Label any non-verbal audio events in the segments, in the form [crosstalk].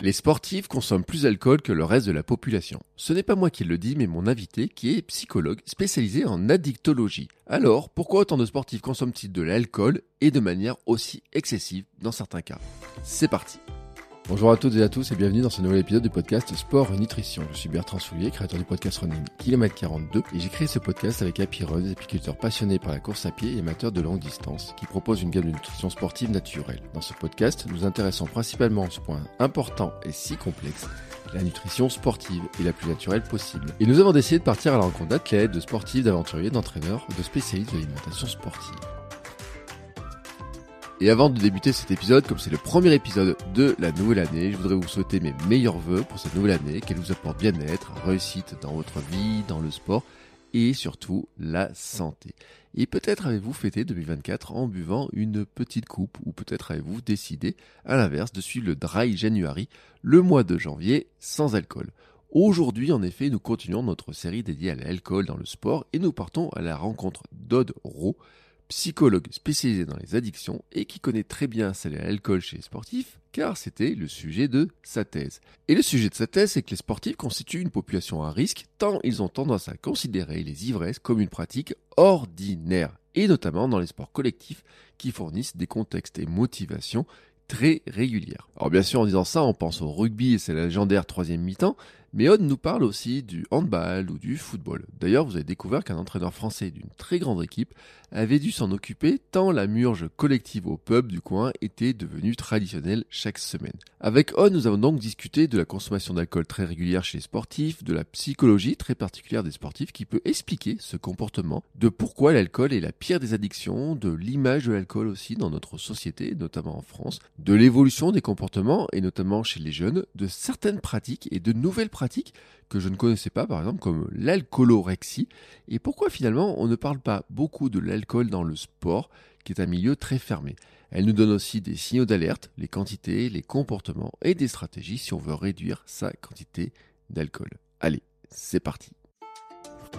Les sportifs consomment plus d'alcool que le reste de la population. Ce n'est pas moi qui le dis, mais mon invité qui est psychologue spécialisé en addictologie. Alors, pourquoi autant de sportifs consomment-ils de l'alcool et de manière aussi excessive dans certains cas? C'est parti Bonjour à toutes et à tous et bienvenue dans ce nouvel épisode du podcast Sport Nutrition. Je suis Bertrand Soulier, créateur du podcast Running Kilomètre 42 et j'ai créé ce podcast avec Happy Run, des apiculteurs passionnés par la course à pied et amateurs de longue distance qui proposent une gamme de nutrition sportive naturelle. Dans ce podcast, nous intéressons principalement à ce point important et si complexe la nutrition sportive et la plus naturelle possible. Et nous avons décidé de partir à la rencontre d'athlètes, de sportifs, d'aventuriers, d'entraîneurs, de spécialistes de l'alimentation sportive. Et avant de débuter cet épisode, comme c'est le premier épisode de la nouvelle année, je voudrais vous souhaiter mes meilleurs voeux pour cette nouvelle année, qu'elle vous apporte bien-être, réussite dans votre vie, dans le sport et surtout la santé. Et peut-être avez-vous fêté 2024 en buvant une petite coupe ou peut-être avez-vous décidé à l'inverse de suivre le Dry January, le mois de janvier sans alcool. Aujourd'hui, en effet, nous continuons notre série dédiée à l'alcool dans le sport et nous partons à la rencontre d'Odd Rowe, psychologue spécialisé dans les addictions et qui connaît très bien celle à l'alcool chez les sportifs, car c'était le sujet de sa thèse. Et le sujet de sa thèse, c'est que les sportifs constituent une population à risque, tant ils ont tendance à considérer les ivresses comme une pratique ordinaire, et notamment dans les sports collectifs qui fournissent des contextes et motivations très régulières. Alors bien sûr, en disant ça, on pense au rugby et c'est la légendaire troisième mi-temps, mais Odd nous parle aussi du handball ou du football. D'ailleurs, vous avez découvert qu'un entraîneur français d'une très grande équipe avait dû s'en occuper tant la murge collective au pub du coin était devenue traditionnelle chaque semaine. Avec Odd, nous avons donc discuté de la consommation d'alcool très régulière chez les sportifs, de la psychologie très particulière des sportifs qui peut expliquer ce comportement, de pourquoi l'alcool est la pire des addictions, de l'image de l'alcool aussi dans notre société, notamment en France, de l'évolution des comportements et notamment chez les jeunes, de certaines pratiques et de nouvelles pratiques que je ne connaissais pas, par exemple, comme l'alcoolorexie, et pourquoi finalement on ne parle pas beaucoup de l'alcool dans le sport, qui est un milieu très fermé? Elle nous donne aussi des signaux d'alerte, les quantités, les comportements et des stratégies si on veut réduire sa quantité d'alcool. Allez, c'est parti.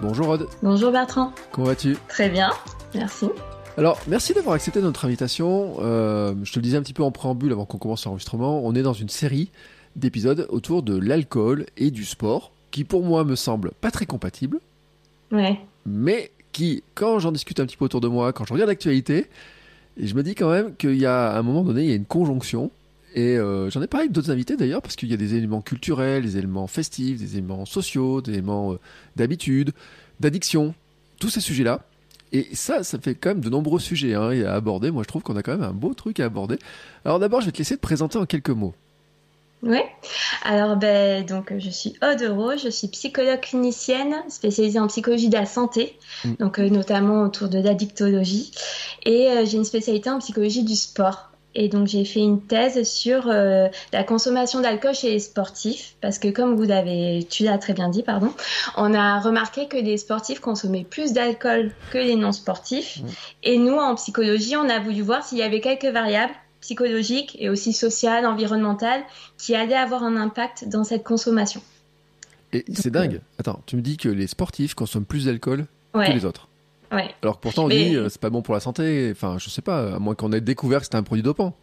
Bonjour Rod. Bonjour Bertrand. Comment vas-tu? Très bien, merci. Alors, merci d'avoir accepté notre invitation. Euh, je te le disais un petit peu en préambule avant qu'on commence l'enregistrement. On est dans une série d'épisodes autour de l'alcool et du sport, qui pour moi me semble pas très compatible. Ouais. Mais qui, quand j'en discute un petit peu autour de moi, quand je regarde l'actualité, je me dis quand même qu'il y a à un moment donné, il y a une conjonction. Et euh, j'en ai parlé avec d'autres invités d'ailleurs, parce qu'il y a des éléments culturels, des éléments festifs, des éléments sociaux, des éléments euh, d'habitude, d'addiction, tous ces sujets-là. Et ça, ça fait quand même de nombreux sujets hein, à aborder. Moi, je trouve qu'on a quand même un beau truc à aborder. Alors d'abord, je vais te laisser te présenter en quelques mots. Oui, alors ben, donc, je suis Aude Euro, je suis psychologue clinicienne spécialisée en psychologie de la santé, mm. donc euh, notamment autour de l'addictologie, et euh, j'ai une spécialité en psychologie du sport. Et donc j'ai fait une thèse sur euh, la consommation d'alcool chez les sportifs, parce que comme vous l'avez, tu l'as très bien dit, pardon, on a remarqué que les sportifs consommaient plus d'alcool que les non sportifs, mm. et nous en psychologie, on a voulu voir s'il y avait quelques variables psychologique et aussi social, environnemental, qui allait avoir un impact dans cette consommation. Et c'est dingue. Euh, Attends, tu me dis que les sportifs consomment plus d'alcool que les autres. Ouais. Alors que pourtant on dit euh, c'est pas bon pour la santé. Enfin, je sais pas, à moins qu'on ait découvert que c'était un produit dopant.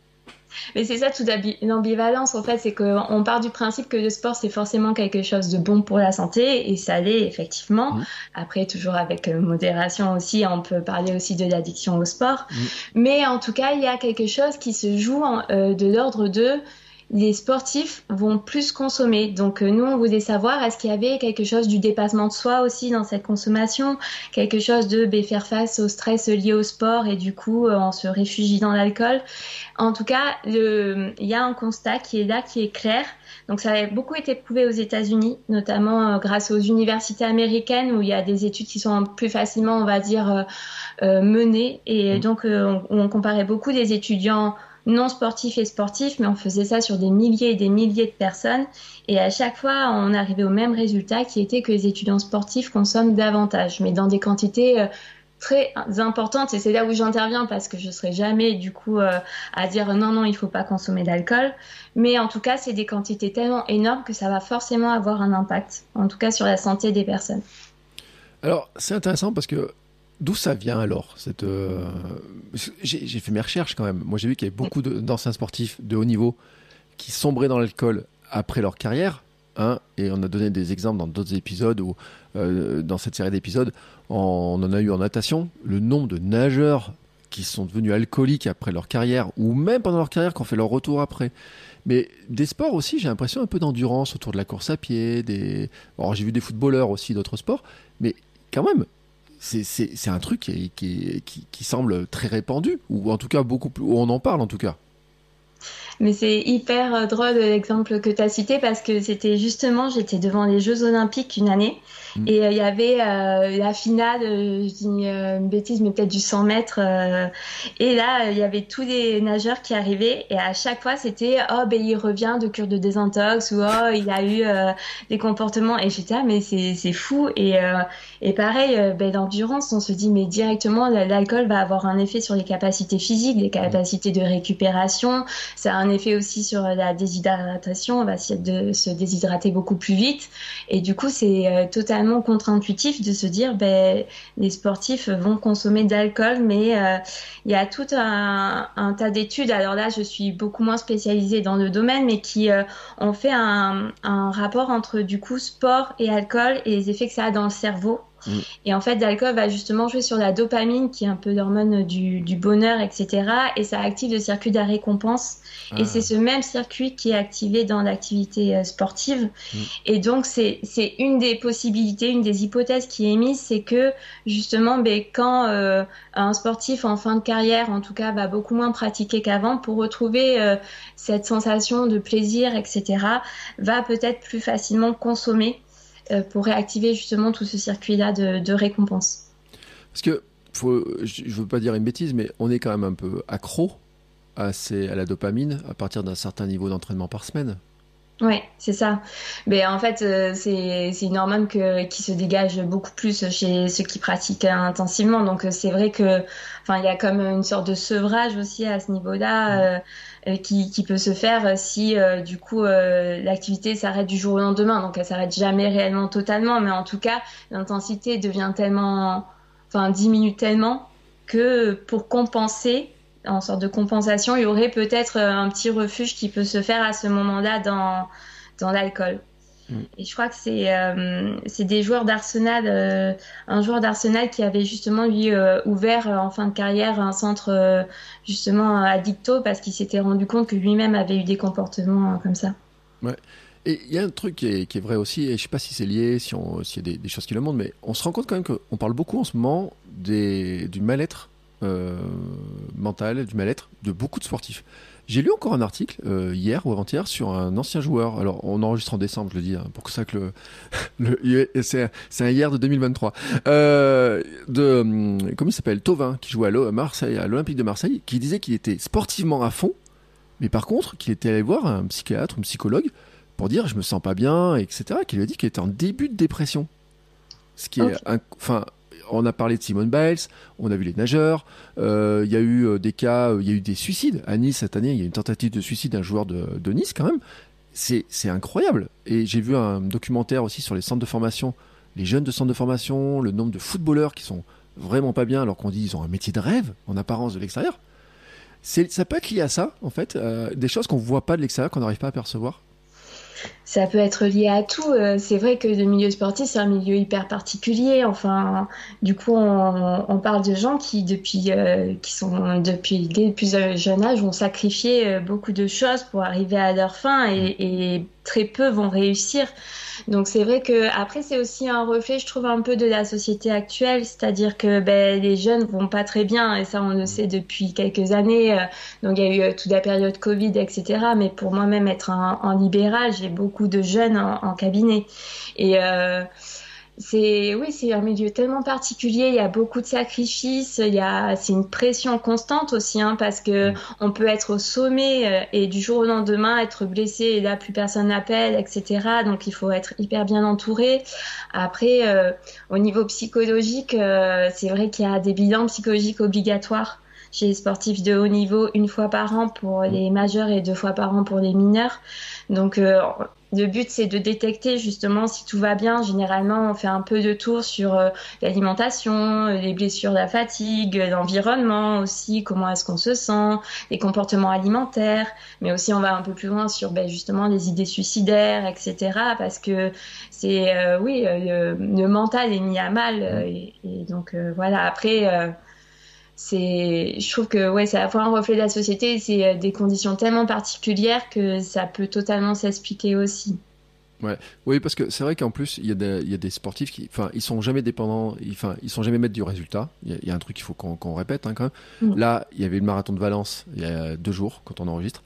Mais c'est ça toute l'ambivalence en fait, c'est qu'on part du principe que le sport c'est forcément quelque chose de bon pour la santé et ça l'est effectivement. Mmh. Après toujours avec euh, modération aussi, on peut parler aussi de l'addiction au sport. Mmh. Mais en tout cas, il y a quelque chose qui se joue euh, de l'ordre de les sportifs vont plus consommer. Donc euh, nous, on voulait savoir est-ce qu'il y avait quelque chose du dépassement de soi aussi dans cette consommation, quelque chose de ben, faire face au stress lié au sport et du coup euh, on se réfugie dans l'alcool? En tout cas, il y a un constat qui est là, qui est clair. Donc ça a beaucoup été prouvé aux États-Unis, notamment euh, grâce aux universités américaines où il y a des études qui sont plus facilement, on va dire, menées. Et mmh. donc on, on comparait beaucoup des étudiants non sportifs et sportifs, mais on faisait ça sur des milliers et des milliers de personnes. Et à chaque fois, on arrivait au même résultat qui était que les étudiants sportifs consomment davantage, mais dans des quantités euh, très importantes. Et c'est là où j'interviens parce que je ne serai jamais du coup euh, à dire non, non, il ne faut pas consommer d'alcool. Mais en tout cas, c'est des quantités tellement énormes que ça va forcément avoir un impact, en tout cas sur la santé des personnes. Alors, c'est intéressant parce que D'où ça vient alors euh, J'ai fait mes recherches quand même. Moi j'ai vu qu'il y avait beaucoup d'anciens sportifs de haut niveau qui sombraient dans l'alcool après leur carrière, hein, et on a donné des exemples dans d'autres épisodes ou dans cette série d'épisodes, on en a eu en natation, le nombre de nageurs qui sont devenus alcooliques après leur carrière, ou même pendant leur carrière, qui ont fait leur retour après. Mais des sports aussi, j'ai l'impression un peu d'endurance autour de la course à pied. J'ai vu des footballeurs aussi, d'autres sports, mais quand même, c'est un truc qui, semble très répandu, ou en tout cas beaucoup plus, on en parle en tout cas. Mais c'est hyper euh, drôle l'exemple que tu as cité parce que c'était justement, j'étais devant les Jeux Olympiques une année mm. et euh, il y avait euh, la finale, je dis une bêtise, mais peut-être du 100 mètres. et là, il y avait tous les nageurs qui arrivaient et à chaque fois, c'était oh, ben il revient de cure de désintox ou oh, il a eu des comportements. Et j'étais, ah, mais c'est fou. Et, et pareil, ben, l'endurance, on se dit, mais directement, l'alcool va avoir un effet sur les capacités physiques, les capacités de récupération. Ça a un effet aussi sur la déshydratation. On va essayer de se déshydrater beaucoup plus vite. Et du coup, c'est euh, totalement contre-intuitif de se dire, ben, les sportifs vont consommer de l'alcool, mais euh, il y a tout un, tas d'études. Alors là, je suis beaucoup moins spécialisée dans le domaine, mais qui euh, ont fait un, un rapport entre du coup sport et alcool et les effets que ça a dans le cerveau. Mm. Et en fait, l'alcool va justement jouer sur la dopamine, qui est un peu l'hormone du, bonheur, etc. Et ça active le circuit de la récompense. Et ah. c'est ce même circuit qui est activé dans l'activité euh, sportive. Mm. Et donc, c'est une des possibilités, une des hypothèses qui est émise, c'est que justement, ben, quand euh, un sportif en fin de carrière, en tout cas, va beaucoup moins pratiquer qu'avant, pour retrouver euh, cette sensation de plaisir, etc., va peut-être plus facilement consommer euh, pour réactiver justement tout ce circuit-là de, récompense. Parce que, je ne veux pas dire une bêtise, mais on est quand même un peu accro à la dopamine à partir d'un certain niveau d'entraînement par semaine. Oui, c'est ça. Mais en fait, euh, c'est une hormone qui se dégage beaucoup plus chez ceux qui pratiquent intensivement. Donc euh, c'est vrai que, enfin, il y a comme une sorte de sevrage aussi à ce niveau-là. Euh, qui, peut se faire si du coup l'activité s'arrête du jour au lendemain. Donc elle s'arrête jamais réellement totalement, mais en tout cas l'intensité devient tellement, enfin diminue tellement que pour compenser, en sorte de compensation, il y aurait peut-être un petit refuge qui peut se faire à ce moment-là dans, dans l'alcool. Mm. Et je crois que c'est euh, des joueurs d'Arsenal, euh, un joueur d'Arsenal qui avait justement lui euh, ouvert en fin de carrière un centre justement addicto parce qu'il s'était rendu compte que lui-même avait eu des comportements comme ça. Ouais. Et il y a un truc qui est, qui est, vrai aussi, et je sais pas si c'est lié, si s'il y a des, des, choses qui le montrent, mais on se rend compte quand même qu'on parle beaucoup en ce moment des, du mal-être mental, du mal-être de beaucoup de sportifs. J'ai lu encore un article euh, hier ou avant-hier sur un ancien joueur. Alors, on enregistre en décembre, je le dis, hein, pour que ça que le, [laughs] le c'est un hier de 2023. Euh, de hum, comment il s'appelle? Tovin, qui jouait à Marseille, à l'Olympique de Marseille, qui disait qu'il était sportivement à fond, mais par contre, qu'il était allé voir un psychiatre, un psychologue, pour dire je me sens pas bien, etc. Qui lui a dit qu'il était en début de dépression. Ce qui est, enfin, on a parlé de Simone Biles, on a vu les nageurs, euh, il y a eu euh, des cas, euh, il y a eu des suicides. À Nice, cette année, il y a une tentative de suicide d'un joueur de, Nice, quand même. C'est incroyable. Et j'ai vu un documentaire aussi sur les centres de formation, les jeunes de centres de formation, le nombre de footballeurs qui sont vraiment pas bien alors qu'on dit qu'ils ont un métier de rêve en apparence de l'extérieur. Ça peut être lié à ça, en fait, des choses qu'on ne voit pas de l'extérieur, qu'on n'arrive pas à percevoir ça peut être lié à tout. Euh, c'est vrai que le milieu sportif, c'est un milieu hyper particulier. Enfin, du coup, on, parle de gens qui, depuis, euh, qui sont depuis dès le plus jeune âge, ont sacrifié euh, beaucoup de choses pour arriver à leur fin et, et très peu vont réussir. Donc c'est vrai que après c'est aussi un reflet, je trouve un peu de la société actuelle, c'est-à-dire que ben, les jeunes vont pas très bien et ça on le sait depuis quelques années. Donc il y a eu toute la période Covid, etc. Mais pour moi-même être en, libéral, j'ai beaucoup de jeunes en, en cabinet et euh, c'est oui, c'est un milieu tellement particulier. Il y a beaucoup de sacrifices. Il y a, c'est une pression constante aussi, hein, parce que mm. on peut être au sommet euh, et du jour au lendemain être blessé et là plus personne n'appelle, etc. Donc il faut être hyper bien entouré. Après, euh, au niveau psychologique, euh, c'est vrai qu'il y a des bilans psychologiques obligatoires chez les sportifs de haut niveau une fois par an pour mm. les majeurs et deux fois par an pour les mineurs. Donc le but, c'est de détecter justement si tout va bien. Généralement, on fait un peu de tour sur euh, l'alimentation, les blessures, la fatigue, l'environnement aussi, comment est-ce qu'on se sent, les comportements alimentaires, mais aussi on va un peu plus loin sur ben, justement les idées suicidaires, etc. Parce que c'est, euh, oui, le, mental est mis à mal. et, et, donc voilà, après c'est je trouve que ouais c'est à la fois un reflet de la société c'est euh, des conditions tellement particulières que ça peut totalement s'expliquer aussi. Ouais. Oui parce que c'est vrai qu'en plus il y, a des, il y a des sportifs qui enfin ils sont jamais dépendants enfin ils sont jamais maîtres du résultat. Il y, a, un truc qu'il faut qu'on répète hein, quand même. Mm. là il y avait le marathon de Valence il y a deux jours quand on enregistre.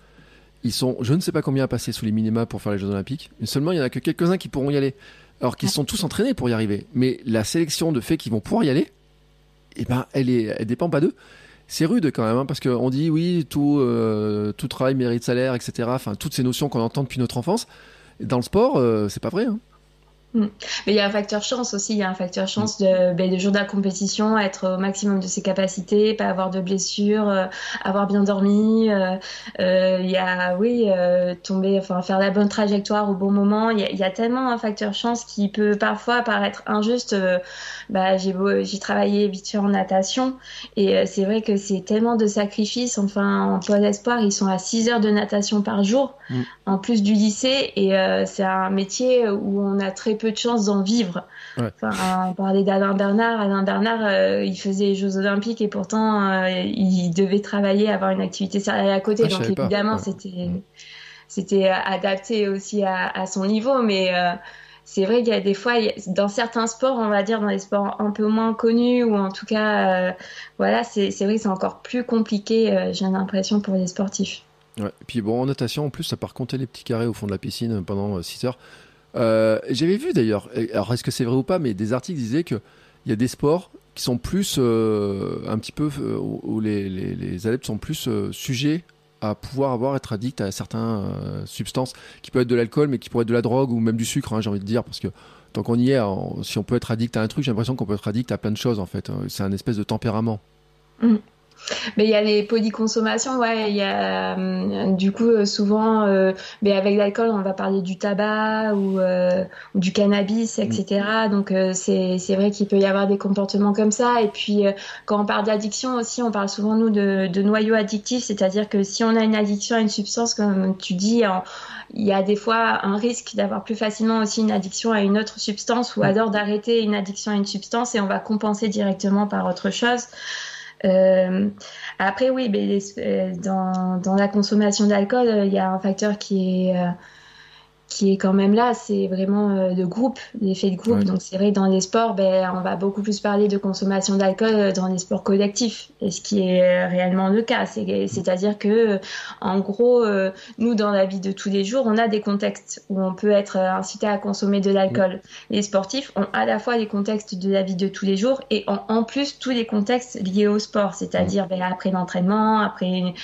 Ils sont je ne sais pas combien à passer sous les minima pour faire les Jeux Olympiques mais seulement il y en a que quelques uns qui pourront y aller. Alors qu'ils sont tous entraînés pour y arriver. Mais la sélection de fait qu'ils vont pouvoir y aller eh ben, elle, est, elle dépend pas d'eux. C'est rude quand même, hein, parce qu'on dit oui, tout, euh, tout travail mérite salaire, etc. Enfin, toutes ces notions qu'on entend depuis notre enfance. Dans le sport, euh, c'est pas vrai. Hein. Mm. Mais il y a un facteur chance aussi, il y a un facteur chance de, ben, de jour de la compétition, être au maximum de ses capacités, pas avoir de blessures, euh, avoir bien dormi. Euh, euh, il y a, oui, tomber, enfin faire la bonne trajectoire au bon moment. Il y, a, tellement un facteur chance qui peut parfois paraître injuste. bah, j'ai, j'ai travaillé vite fait en natation et c'est vrai que c'est tellement de sacrifices. Enfin, en poids d'espoir, ils sont à 6 heures de natation par jour, mm. en plus du lycée et c'est un métier où on a très peu de chance d'en vivre. on parlait d'Alain Bernard. Alain Bernard, euh, il faisait les Jeux Olympiques et pourtant, euh, il devait travailler, avoir une activité salariée à côté. Ah, donc évidemment, c'était c'était adapté aussi à, son niveau, mais euh, c'est vrai qu'il y a des fois, dans certains sports, on va dire dans les sports un peu moins connus, ou en tout cas, voilà, c'est vrai que c'est encore plus compliqué, j'ai l'impression, pour les sportifs. Ouais. Et puis bon, en natation, en plus, ça part compter les petits carrés au fond de la piscine pendant 6 heures. Euh, j'avais vu d'ailleurs, alors est-ce que c'est vrai ou pas, mais des articles disaient qu'il y a des sports qui sont plus euh, un petit peu euh, où les, les, adeptes sont plus sujets à pouvoir avoir être addicts à certaines substances qui peuvent être de l'alcool mais qui pourraient être de la drogue ou même du sucre hein, j'ai envie de dire parce que tant qu'on y est si on peut être addict à un truc j'ai l'impression qu'on peut être addict à plein de choses en fait c'est un espèce de tempérament mmh. Mais il y a les polyconsommations, ouais. Il y a euh, du coup euh, souvent, euh, mais avec l'alcool, on va parler du tabac ou, du cannabis, etc. Mm. Donc c'est c'est vrai qu'il peut y avoir des comportements comme ça. Et puis quand on parle d'addiction aussi, on parle souvent nous de, de noyaux addictifs, c'est-à-dire que si on a une addiction à une substance, comme tu dis, il y a des fois un risque d'avoir plus facilement aussi une addiction à une autre substance ou mm. alors d'arrêter une addiction à une substance et on va compenser directement par autre chose. Euh, après, oui, mais euh, dans, dans, la consommation d'alcool, euh, il y a un facteur qui est qui est quand même là, c'est vraiment euh, le groupe, l'effet de groupe. Donc c'est vrai dans les sports, ben, on va beaucoup plus parler de consommation d'alcool euh, dans les sports collectifs, et ce qui est réellement le cas. C'est-à-dire que, euh, en gros, nous dans la vie de tous les jours, on a des contextes où on peut être incité à consommer de l'alcool. Les sportifs ont à la fois les contextes de la vie de tous les jours et ont en plus tous les contextes liés au sport, c'est-à-dire ben, après l'entraînement, après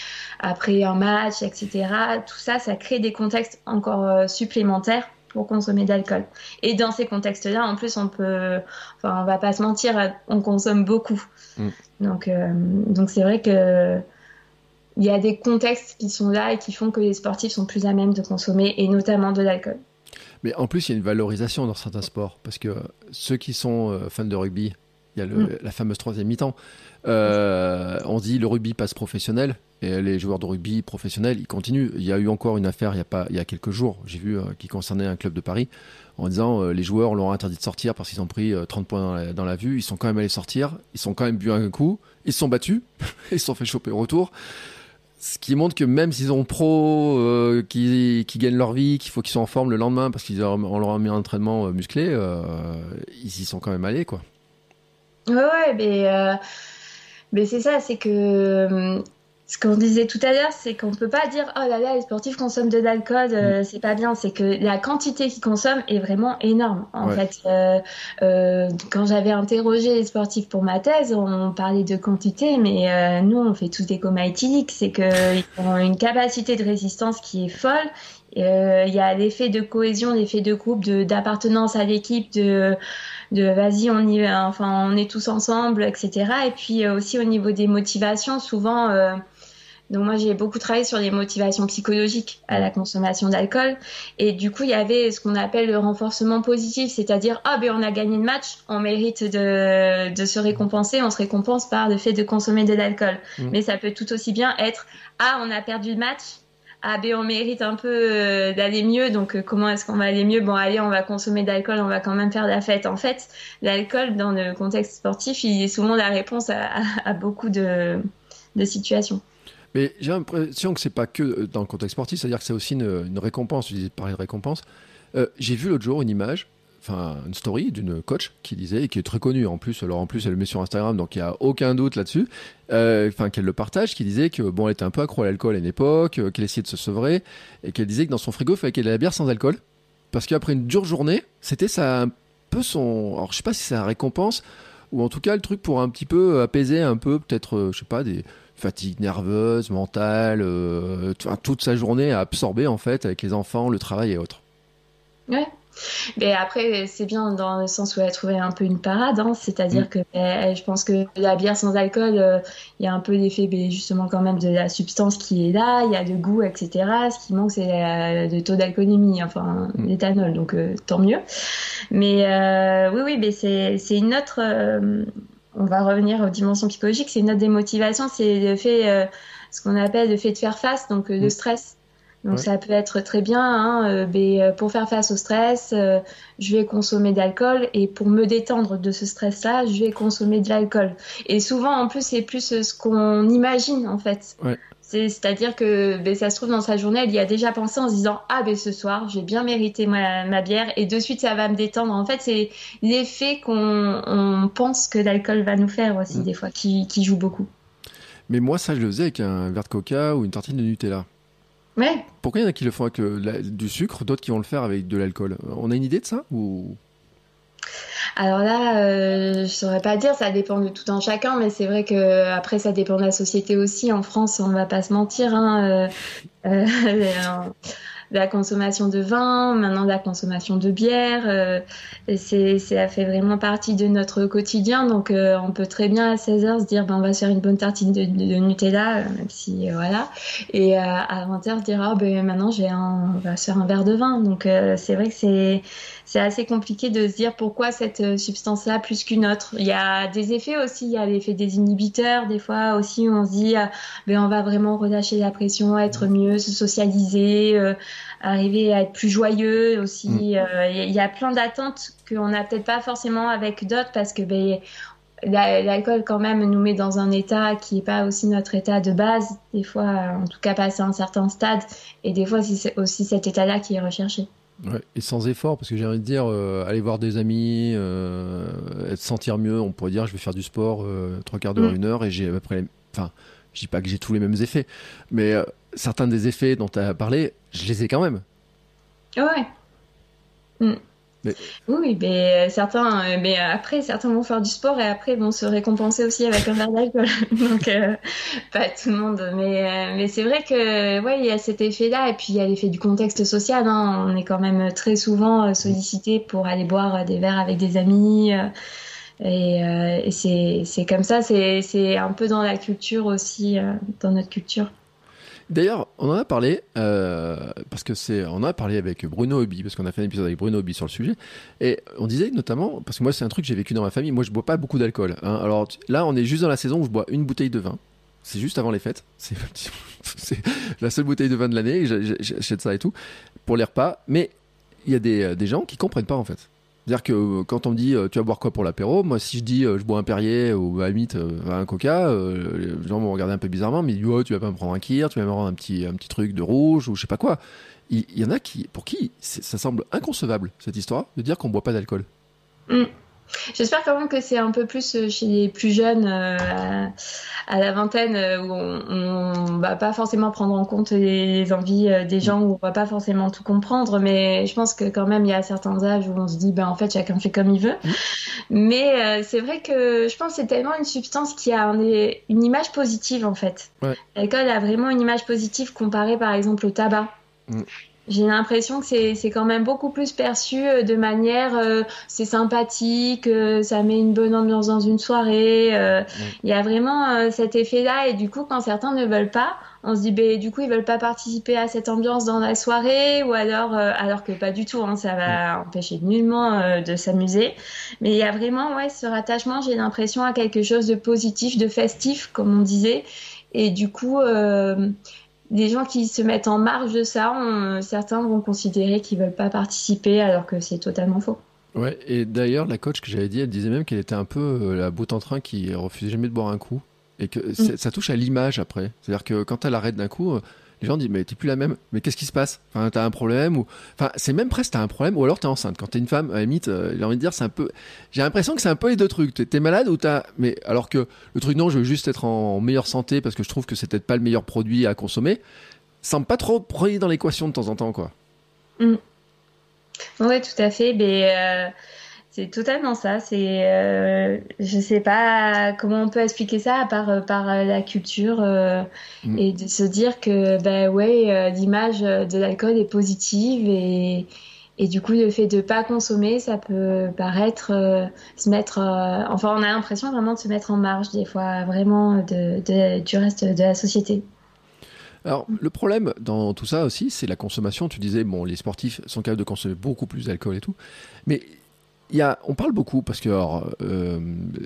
après un match, etc. Tout ça, ça crée des contextes encore supplémentaires pour consommer d'alcool. Et dans ces contextes-là, en plus, on peut, enfin, on va pas se mentir, on consomme beaucoup. Mm. Donc, euh, donc c'est vrai que il y a des contextes qui sont là et qui font que les sportifs sont plus à même de consommer, et notamment de l'alcool. Mais en plus, il y a une valorisation dans certains sports, parce que ceux qui sont euh, fans de rugby, il y a mm. la fameuse troisième mi-temps. Euh, on dit le rugby passe professionnel et les joueurs de rugby professionnels ils continuent. Il y a eu encore une affaire il y a pas il y a quelques jours, j'ai vu euh, qui concernait un club de Paris en disant euh, les joueurs leur ont interdit de sortir parce qu'ils ont pris 30 points dans la, vue, ils sont quand même allés sortir, ils sont quand même bu un coup, ils se sont battus, [laughs] ils se sont fait choper au retour. Ce qui montre que même s'ils ont pro qui, qui gagnent leur vie, qu'il faut qu'ils soient en forme le lendemain parce qu'ils on leur a mis un entraînement musclé, ils y sont quand même allés quoi. Ouais, ouais, mais mais c'est ça, c'est que euh, ce qu'on disait tout à l'heure, c'est qu'on peut pas dire oh là là les sportifs consomment de l'alcool, euh, mm. c'est pas bien. C'est que la quantité qu'ils consomment est vraiment énorme. En fait, euh, euh, quand j'avais interrogé les sportifs pour ma thèse, on parlait de quantité, mais euh, nous on fait tous des comas éthyliques. C'est qu'ils ont une capacité de résistance qui est folle. Il y a l'effet de cohésion, l'effet de groupe, d'appartenance à l'équipe, de de vas-y on y enfin on est tous ensemble etc et puis euh, aussi au niveau des motivations souvent euh, Donc moi j'ai beaucoup travaillé sur les motivations psychologiques à la consommation d'alcool et du coup il y avait ce qu'on appelle le renforcement positif, c'est-à-dire ah ben on a gagné le match, on mérite de, de se récompenser, on se récompense par le fait de consommer de l'alcool. Mmh. Mais ça peut tout aussi bien être ah on a perdu le match, ah ben on mérite un peu euh, d'aller mieux, donc euh, comment est-ce qu'on va aller mieux? Bon allez, on va consommer d'alcool, on va quand même faire la fête. En fait, l'alcool dans le contexte sportif, il est souvent la réponse à, beaucoup de, de situations. Mais j'ai l'impression que c'est pas que euh, dans le contexte sportif, c'est-à-dire que c'est aussi une, récompense. Tu disais pareil de récompense. J'ai vu l'autre jour une image, une story d'une coach qui disait et qui est très connue en plus. Alors en plus elle le met sur Instagram, donc il y a aucun doute là-dessus. Euh, enfin qu'elle le partage, qui disait que bon elle était un peu accro à l'alcool à une époque, qu'elle essayait de se sevrer et qu'elle disait que dans son frigo il fallait qu'elle ait la bière sans alcool parce qu'après une dure journée, c'était ça un peu son. Alors je sais pas si c'est la récompense ou en tout cas le truc pour un petit peu apaiser un peu peut-être je sais pas des fatigue nerveuse, mentale, euh, toute sa journée à absorber en fait avec les enfants, le travail et autres. Ouais. Mais après, c'est bien dans le sens où elle a trouvé un peu une parade, hein. c'est-à-dire mm. que je pense que la bière sans alcool, euh, il y a un peu l'effet justement quand même de la substance qui est là, il y a le goût, etc. Ce qui manque, c'est le taux d'alcoolémie, enfin mm. l'éthanol, donc euh, tant mieux. Mais oui, oui, mais c'est une autre on va revenir aux dimensions psychologiques, c'est une autre des motivations, c'est le fait, euh, ce qu'on appelle le fait de faire face, donc euh, le mm. stress. Donc ça peut être très bien, hein, euh, ben, pour faire face au stress, je vais consommer d'alcool et pour me détendre de ce stress-là, je vais consommer de l'alcool. Et souvent, en plus, c'est plus ce qu'on imagine en fait. Ouais. C'est-à-dire que ben, ça se trouve dans sa journée, elle y a déjà pensé en se disant Ah, ben ce soir, j'ai bien mérité ma, bière et de suite, ça va me détendre. En fait, c'est l'effet qu'on pense que l'alcool va nous faire aussi, mm. des fois, qui, joue beaucoup. Mais moi, ça, je le faisais avec un verre de coca ou une tartine de Nutella. Ouais. Pourquoi il y en a qui le font avec du sucre, d'autres qui vont le faire avec de l'alcool? On a une idée de ça ou? Alors là, euh, je saurais pas dire, ça dépend de tout un chacun, mais c'est vrai que après ça dépend de la société aussi. En France, on va pas se mentir. Hein, euh, euh, [laughs] la consommation de vin, maintenant de la consommation de bière. Euh, c'est, ça fait vraiment partie de notre quotidien. Donc euh, on peut très bien à 16h se dire ben, on va se faire une bonne tartine de, Nutella, euh, même si voilà. Et à 20h se dire ah, ben, maintenant j'ai un, on va se faire un verre de vin. Donc c'est vrai que c'est c'est assez compliqué de se dire pourquoi cette substance-là plus qu'une autre. Il y a des effets aussi, il y a l'effet des inhibiteurs, des fois aussi on se dit ben on va vraiment relâcher la pression, être mieux, se socialiser, arriver à être plus joyeux aussi. Mm. Euh, il y a plein d'attentes qu'on n'a peut-être pas forcément avec d'autres parce que ben, l'alcool quand même nous met dans un état qui n'est pas aussi notre état de base, des fois, en tout cas passer un certain stade, et des fois c'est aussi cet état-là qui est recherché. Ouais, et sans effort, parce que j'ai envie de dire, euh, aller voir des amis, euh, se sentir mieux, on pourrait dire, je vais faire du sport trois quarts d'heure, mm. une heure, et j'ai après, enfin, je dis pas que j'ai tous les mêmes effets, mais certains des effets dont tu as parlé, je les ai quand même. Ouais. Mm. Oui, mais euh, certains, euh, mais après, certains vont faire du sport et après vont se récompenser aussi avec un verre d'alcool. [laughs] Donc, euh, pas tout le monde. Mais, mais c'est vrai que, ouais, il y a cet effet-là et puis il y a l'effet du contexte social. Hein. On est quand même très souvent sollicité pour aller boire des verres avec des amis. et, et c'est comme ça, c'est un peu dans la culture aussi, dans notre culture. D'ailleurs, on en a parlé euh, parce que c'est, on a parlé avec Bruno Hobby parce qu'on a fait un épisode avec Bruno Hobby sur le sujet et on disait notamment parce que moi c'est un truc que j'ai vécu dans ma famille. Moi je bois pas beaucoup d'alcool. Hein. Alors là, on est juste dans la saison où je bois une bouteille de vin. C'est juste avant les fêtes. [laughs] C'est la seule bouteille de vin de l'année. J'achète ça et tout pour les repas. Mais il y a des, des gens qui comprennent pas en fait. C'est-à-dire que euh, quand on me dit euh, tu vas boire quoi pour l'apéro, moi si je dis euh, je bois un Perrier ou à un Coca, les gens vont regarder un peu bizarrement, mais ils disent oh, tu vas pas me prendre un kir, tu vas me petit, un petit truc de rouge ou je sais pas quoi. Il, y, en a qui, pour qui ça semble inconcevable cette histoire de dire qu'on boit pas d'alcool. Mm. J'espère quand même que c'est un peu plus euh, chez les plus jeunes, euh, à la vingtaine, euh, où on, ne va pas forcément prendre en compte les, envies des gens, où on va pas forcément tout comprendre. Mais je pense que quand même, il y a certains âges où on se dit, ben en fait, chacun fait comme il veut. Mmh. Mais c'est vrai que je pense que c'est tellement une substance qui a une image positive en fait. L'alcool a vraiment une image positive comparée par exemple au tabac. Mmh. J'ai l'impression que c'est quand même beaucoup plus perçu euh, de manière euh, c'est sympathique, euh, ça met une bonne ambiance dans une soirée. Il y a vraiment cet effet-là et du coup quand certains ne veulent pas, on se dit ben du coup ils veulent pas participer à cette ambiance dans la soirée ou alors alors que pas du tout, hein, ça va empêcher nullement de s'amuser. Mais il y a vraiment ouais ce rattachement, j'ai l'impression à quelque chose de positif, de festif comme on disait et du coup les gens qui se mettent en marge de ça, certains vont considérer qu'ils veulent pas participer alors que c'est totalement faux. Ouais, et d'ailleurs, la coach que j'avais dit, elle disait même qu'elle était un peu euh, la bout en train qui refusait jamais de boire un coup. Et que mm. ça touche à l'image après. C'est-à-dire que quand elle arrête d'un coup, euh, les gens disent mais t'es plus la même mais qu'est-ce qui se passe? Enfin t'as un problème ou enfin c'est même presque t'as un problème ou alors t'es enceinte. Quand t'es une femme à la limite euh, j'ai envie de dire c'est un peu j'ai l'impression que c'est un peu les deux trucs. T'es malade ou t'as mais alors que le truc non je veux juste être en meilleure santé parce que je trouve que c'est peut-être pas le meilleur produit à consommer semble pas trop pris dans l'équation de temps en temps quoi. Mmh. ouais tout à fait mais euh, c'est totalement ça. C'est, euh, je sais pas comment on peut expliquer ça à part euh, par euh, la culture mm. et de se dire que ben ouais, l'image de l'alcool est positive et et du coup le fait de pas consommer, ça peut paraître se mettre, enfin on a l'impression vraiment de se mettre en marge des fois vraiment de, du reste de la société. Alors, le problème dans tout ça aussi, c'est la consommation. Tu disais, bon, les sportifs sont capables de consommer beaucoup plus d'alcool et tout. Mais y a, on parle beaucoup parce que euh,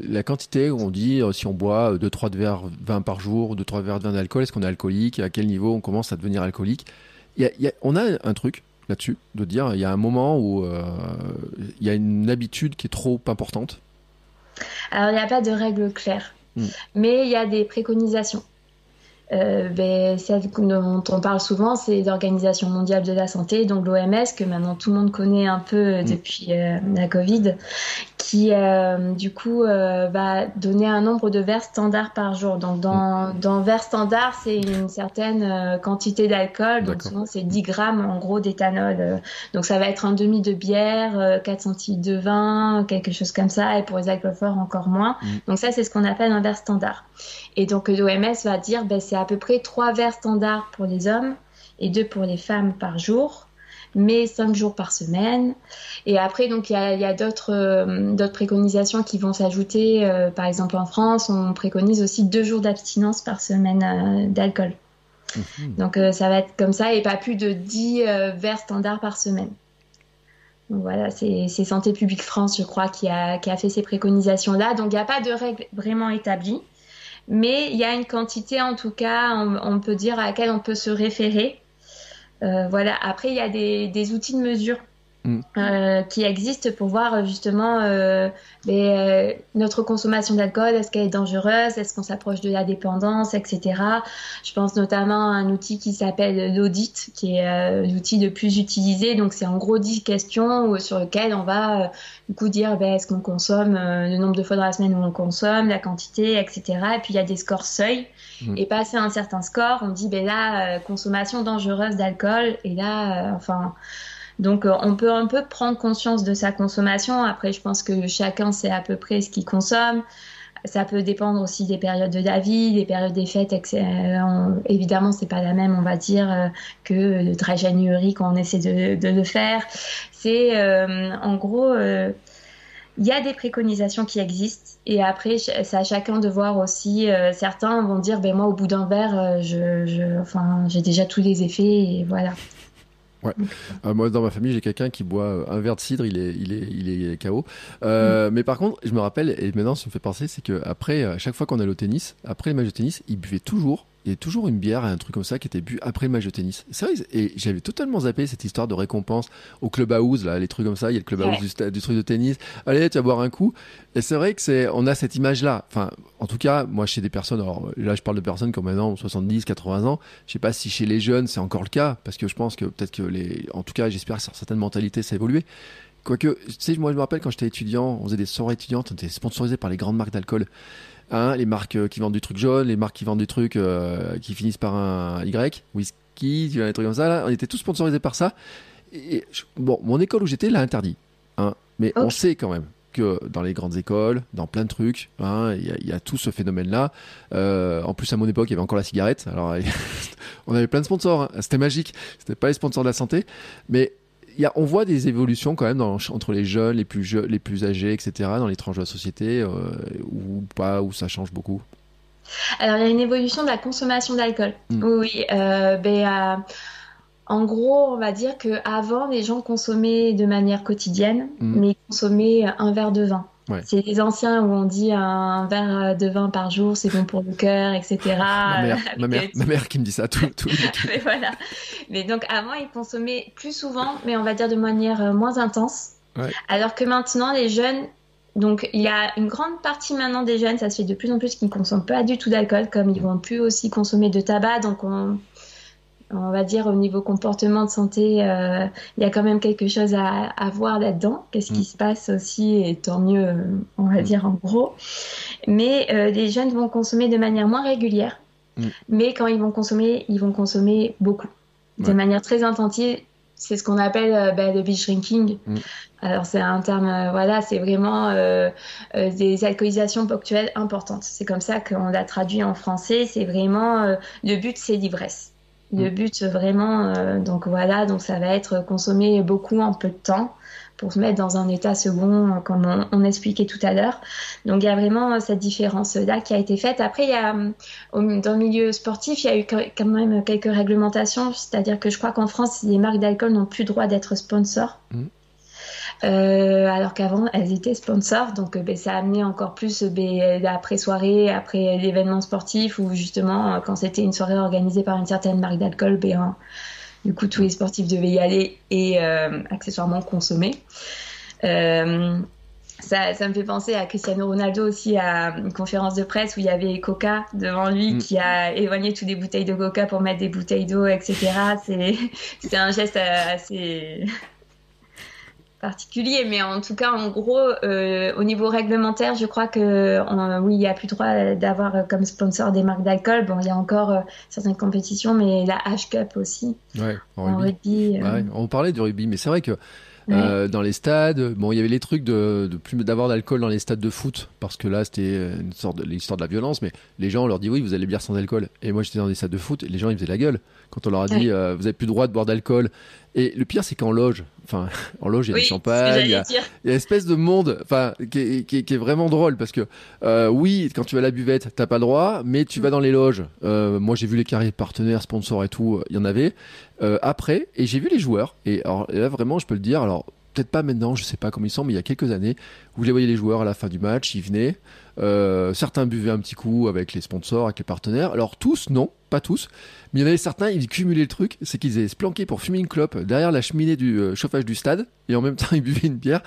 la quantité, on dit euh, si on boit 2-3 verres de vin par jour, 2-3 verres de vin d'alcool, est-ce qu'on est alcoolique? À quel niveau on commence à devenir alcoolique? Il y a, On a un truc là-dessus, de dire il y a un moment où euh, il y a une habitude qui est trop importante. Alors il n'y a pas de règle claire, hmm. mais il y a des préconisations. Euh, ben, celle dont on parle souvent, c'est l'Organisation mondiale de la santé, donc l'OMS, que maintenant tout le monde connaît un peu euh, mm. depuis euh, la Covid, qui euh, du coup va donner un nombre de verres standards par jour. Donc dans, mm. dans verres standards, c'est une certaine quantité d'alcool, donc souvent c'est 10 grammes en gros d'éthanol. donc ça va être un demi de bière, 4 centilitres de vin, quelque chose comme ça, et pour les alcools forts encore moins. Mm. Donc ça c'est ce qu'on appelle un verre standard. Et donc l'OMS va dire ben, c'est à peu près trois verres standards pour les hommes et deux pour les femmes par jour, mais cinq jours par semaine. Et après, donc il y a, d'autres euh, d'autres préconisations qui vont s'ajouter. Euh, par exemple, en France, on préconise aussi deux jours d'abstinence par semaine euh, d'alcool. Mhm. Donc ça va être comme ça et pas plus de 10 verres standards par semaine. Donc voilà, c'est Santé publique France, je crois, qui a, qui a fait ces préconisations-là. Donc il n'y a pas de règles vraiment établies mais il y a une quantité en tout cas, on, peut dire à laquelle on peut se référer. Euh, voilà. Après, il y a des outils de mesure Mm. Euh, qui existe pour voir euh, justement euh, les, notre consommation d'alcool, est-ce qu'elle est dangereuse, est-ce qu'on s'approche de la dépendance, etc. Je pense notamment à un outil qui s'appelle l'audit, qui est l'outil le plus utilisé. Donc c'est en gros 10 questions sur lesquelles on va du coup dire ben, est-ce qu'on consomme le nombre de fois dans la semaine où on consomme, la quantité, etc. Et puis il y a des scores seuils. Mm. Et passer un certain score, on dit ben là consommation dangereuse d'alcool. Et là, enfin donc euh, on peut un peu prendre conscience de sa consommation. Après, je pense que chacun sait à peu près ce qu'il consomme. Ça peut dépendre aussi des périodes de la vie, des périodes des fêtes. Euh, évidemment, c'est pas la même, on va dire, euh, que le très quand on essaie de, le faire. C'est en gros, il y a des préconisations qui existent. Et après, c'est à chacun de voir aussi. certains vont dire, ben moi, au bout d'un verre, je, enfin, j'ai déjà tous les effets et voilà. Ouais. Euh, moi, dans ma famille, j'ai quelqu'un qui boit euh, un verre de cidre, il est, il est, il est KO. Euh, mm. Mais par contre, je me rappelle, et maintenant, ça me fait penser, c'est que après, à chaque fois qu'on allait au tennis, après les matchs de tennis, il buvait toujours il y a toujours une bière, un truc comme ça qui était bu après le match de tennis. C'est vrai, et j'avais totalement zappé cette histoire de récompense au clubhouse, là, les trucs comme ça. Il y a le clubhouse du, du, truc de tennis. Allez, tu vas boire un coup. Et c'est vrai que c'est, on a cette image-là. Enfin, en tout cas, moi, chez des personnes, alors là, je parle de personnes qui ont maintenant 70, 80 ans. Je sais pas si chez les jeunes, c'est encore le cas, parce que je pense que peut-être que les, en tout cas, j'espère que certaines mentalités, ça a évolué. Quoique, tu sais, moi, je me rappelle quand j'étais étudiant, on faisait des soirées étudiantes, on était sponsorisé par les grandes marques d'alcool. Hein, les marques euh, qui vendent du truc jaune, les marques qui vendent du truc euh, qui finissent par un Y, whisky, des trucs comme ça. Là, on était tous sponsorisés par ça. Et, bon, mon école où j'étais l'a interdit. Hein, mais on sait quand même. que dans les grandes écoles, dans plein de trucs. Hein, il y, a tout ce phénomène-là. Euh, en plus, à mon époque, il y avait encore la cigarette. Alors, [laughs] on avait plein de sponsors. Hein. C'était magique. C'était pas les sponsors de la santé, mais y a, on voit des évolutions quand même dans, entre les jeunes, les plus jeunes, les plus âgés, etc. Dans les tranches de la société, euh, ou pas, où ça change beaucoup? Alors, il y a une évolution de la consommation d'alcool. Mm. Oui, euh, ben, en gros, on va dire qu'avant, les gens consommaient de manière quotidienne, mm. mais consommaient un verre de vin. C'est les anciens où on dit un verre de vin par jour, c'est bon pour le cœur, etc. ma, mère, [laughs] ma, mère, qui me dit ça tout, tout [laughs] mais voilà. Mais donc avant, ils consommaient plus souvent, mais on va dire de manière euh, moins intense. Alors que maintenant, les jeunes, donc il y a une grande partie maintenant des jeunes, ça se fait de plus en plus, qui ne consomment pas du tout d'alcool, comme ils vont plus aussi consommer de tabac, donc on, on va dire au niveau comportement de santé, euh, il y a quand même quelque chose à, voir là-dedans. Qu'est-ce qui mm. se passe aussi, et tant mieux, on va mm. dire en gros. Mais euh, les jeunes vont consommer de manière moins régulière. Mm. Mais quand ils vont consommer, ils vont consommer beaucoup, de manière très intensive. C'est ce qu'on appelle euh, bah, le binge drinking. Alors c'est un terme, voilà, c'est vraiment des alcoolisations ponctuelles importantes. C'est comme ça qu'on l'a traduit en français. C'est vraiment le but, c'est l'ivresse. Le mm. but vraiment, euh, donc voilà, donc ça va être consommer beaucoup en peu de temps pour se mettre dans un état second, comme on, expliquait tout à l'heure. Donc il y a vraiment cette différence-là qui a été faite. Après, il y a, dans le milieu sportif, il y a eu quand même quelques réglementations, c'est-à-dire que je crois qu'en France, les marques d'alcool n'ont plus le droit d'être sponsors. Mm. Euh, alors qu'avant elles étaient sponsors, donc ben, ça a amené encore plus ben, après soirée, après l'événement sportif ou justement quand c'était une soirée organisée par une certaine marque d'alcool, ben, du coup tous les sportifs devaient y aller et euh, accessoirement consommer. Euh, ça, ça, me fait penser à Cristiano Ronaldo aussi à une conférence de presse où il y avait Coca devant lui mm. qui a éloigné toutes les bouteilles de Coca pour mettre des bouteilles d'eau, etc. [laughs] C'est un geste assez particulier, mais en tout cas, en gros, euh, au niveau réglementaire, je crois que oui, il n'y a plus droit d'avoir comme sponsor des marques d'alcool. Bon, il y a encore euh, certaines compétitions, mais la H-Cup aussi. Ouais, en, rugby. Euh. on parlait du rugby, mais c'est vrai que dans les stades, bon, il y avait les trucs de, de plus d'avoir d'alcool dans les stades de foot, parce que là, c'était une sorte de l'histoire de la violence, mais les gens on leur dit oui, vous allez bière sans alcool. Et moi, j'étais dans des stades de foot, et les gens ils faisaient la gueule quand on leur a dit vous avez plus le droit de boire d'alcool. Et le pire, c'est qu'en loge, enfin, [laughs] en loge, il y a du champagne, il y a, une espèce de monde, enfin, qui est, qui, qui est, vraiment drôle parce que, euh, oui, quand tu vas à la buvette, t'as pas le droit, mais tu vas dans les loges. Euh, moi, j'ai vu les carrières partenaires, sponsors et tout, il y en avait. Euh, après, et j'ai vu les joueurs. Et alors là, vraiment, je peux le dire. Alors, peut-être pas maintenant, je sais pas comment ils sont, mais il y a quelques années, vous les voyez les joueurs à la fin du match, ils venaient. Euh, certains buvaient un petit coup avec les sponsors, avec les partenaires. Alors tous, non, pas tous. Mais il y en avait certains, ils cumulaient le truc, c'est qu'ils avaient se planqué pour fumer une clope derrière la cheminée du euh, chauffage du stade, et en même temps [laughs] ils buvaient une bière.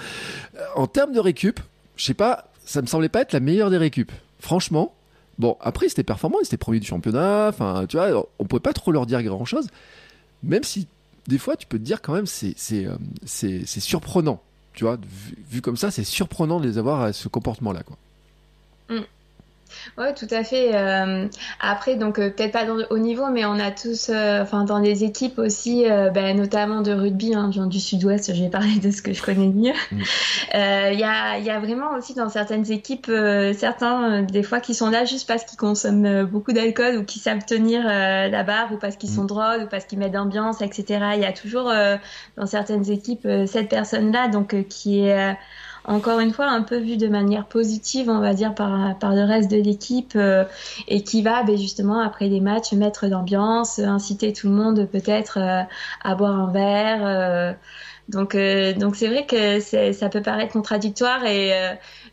Euh, en termes de récup, je sais pas, ça me semblait pas être la meilleure des récup. Franchement, bon, après c'était performant, ils étaient premiers du championnat, enfin, tu vois, on pouvait pas trop leur dire grand chose, même si des fois tu peux te dire quand même c'est c'est c'est surprenant, tu vois, vu, comme ça, c'est surprenant de les avoir à ce comportement-là, quoi. Mm. Oui, tout à fait. Euh, après, donc euh, peut-être pas dans haut niveau, mais on a tous, euh, enfin dans les équipes aussi, ben, notamment de rugby, hein, du Sud-Ouest, je vais parler de ce que je connais mieux. [laughs] Il y, a, y, a, vraiment aussi dans certaines équipes, certains des fois qui sont là juste parce qu'ils consomment beaucoup d'alcool ou qui savent tenir la barre ou parce qu'ils mm. sont drôles ou parce qu'ils mettent d'ambiance, etc. Il y a toujours dans certaines équipes cette personne-là, donc qui est encore une fois un peu vu de manière positive, on va dire, par, par le reste de l'équipe euh, et qui va ben, justement après les matchs mettre d'ambiance, inciter tout le monde peut-être euh, à boire un verre. Euh. donc donc c'est vrai que ça peut paraître contradictoire et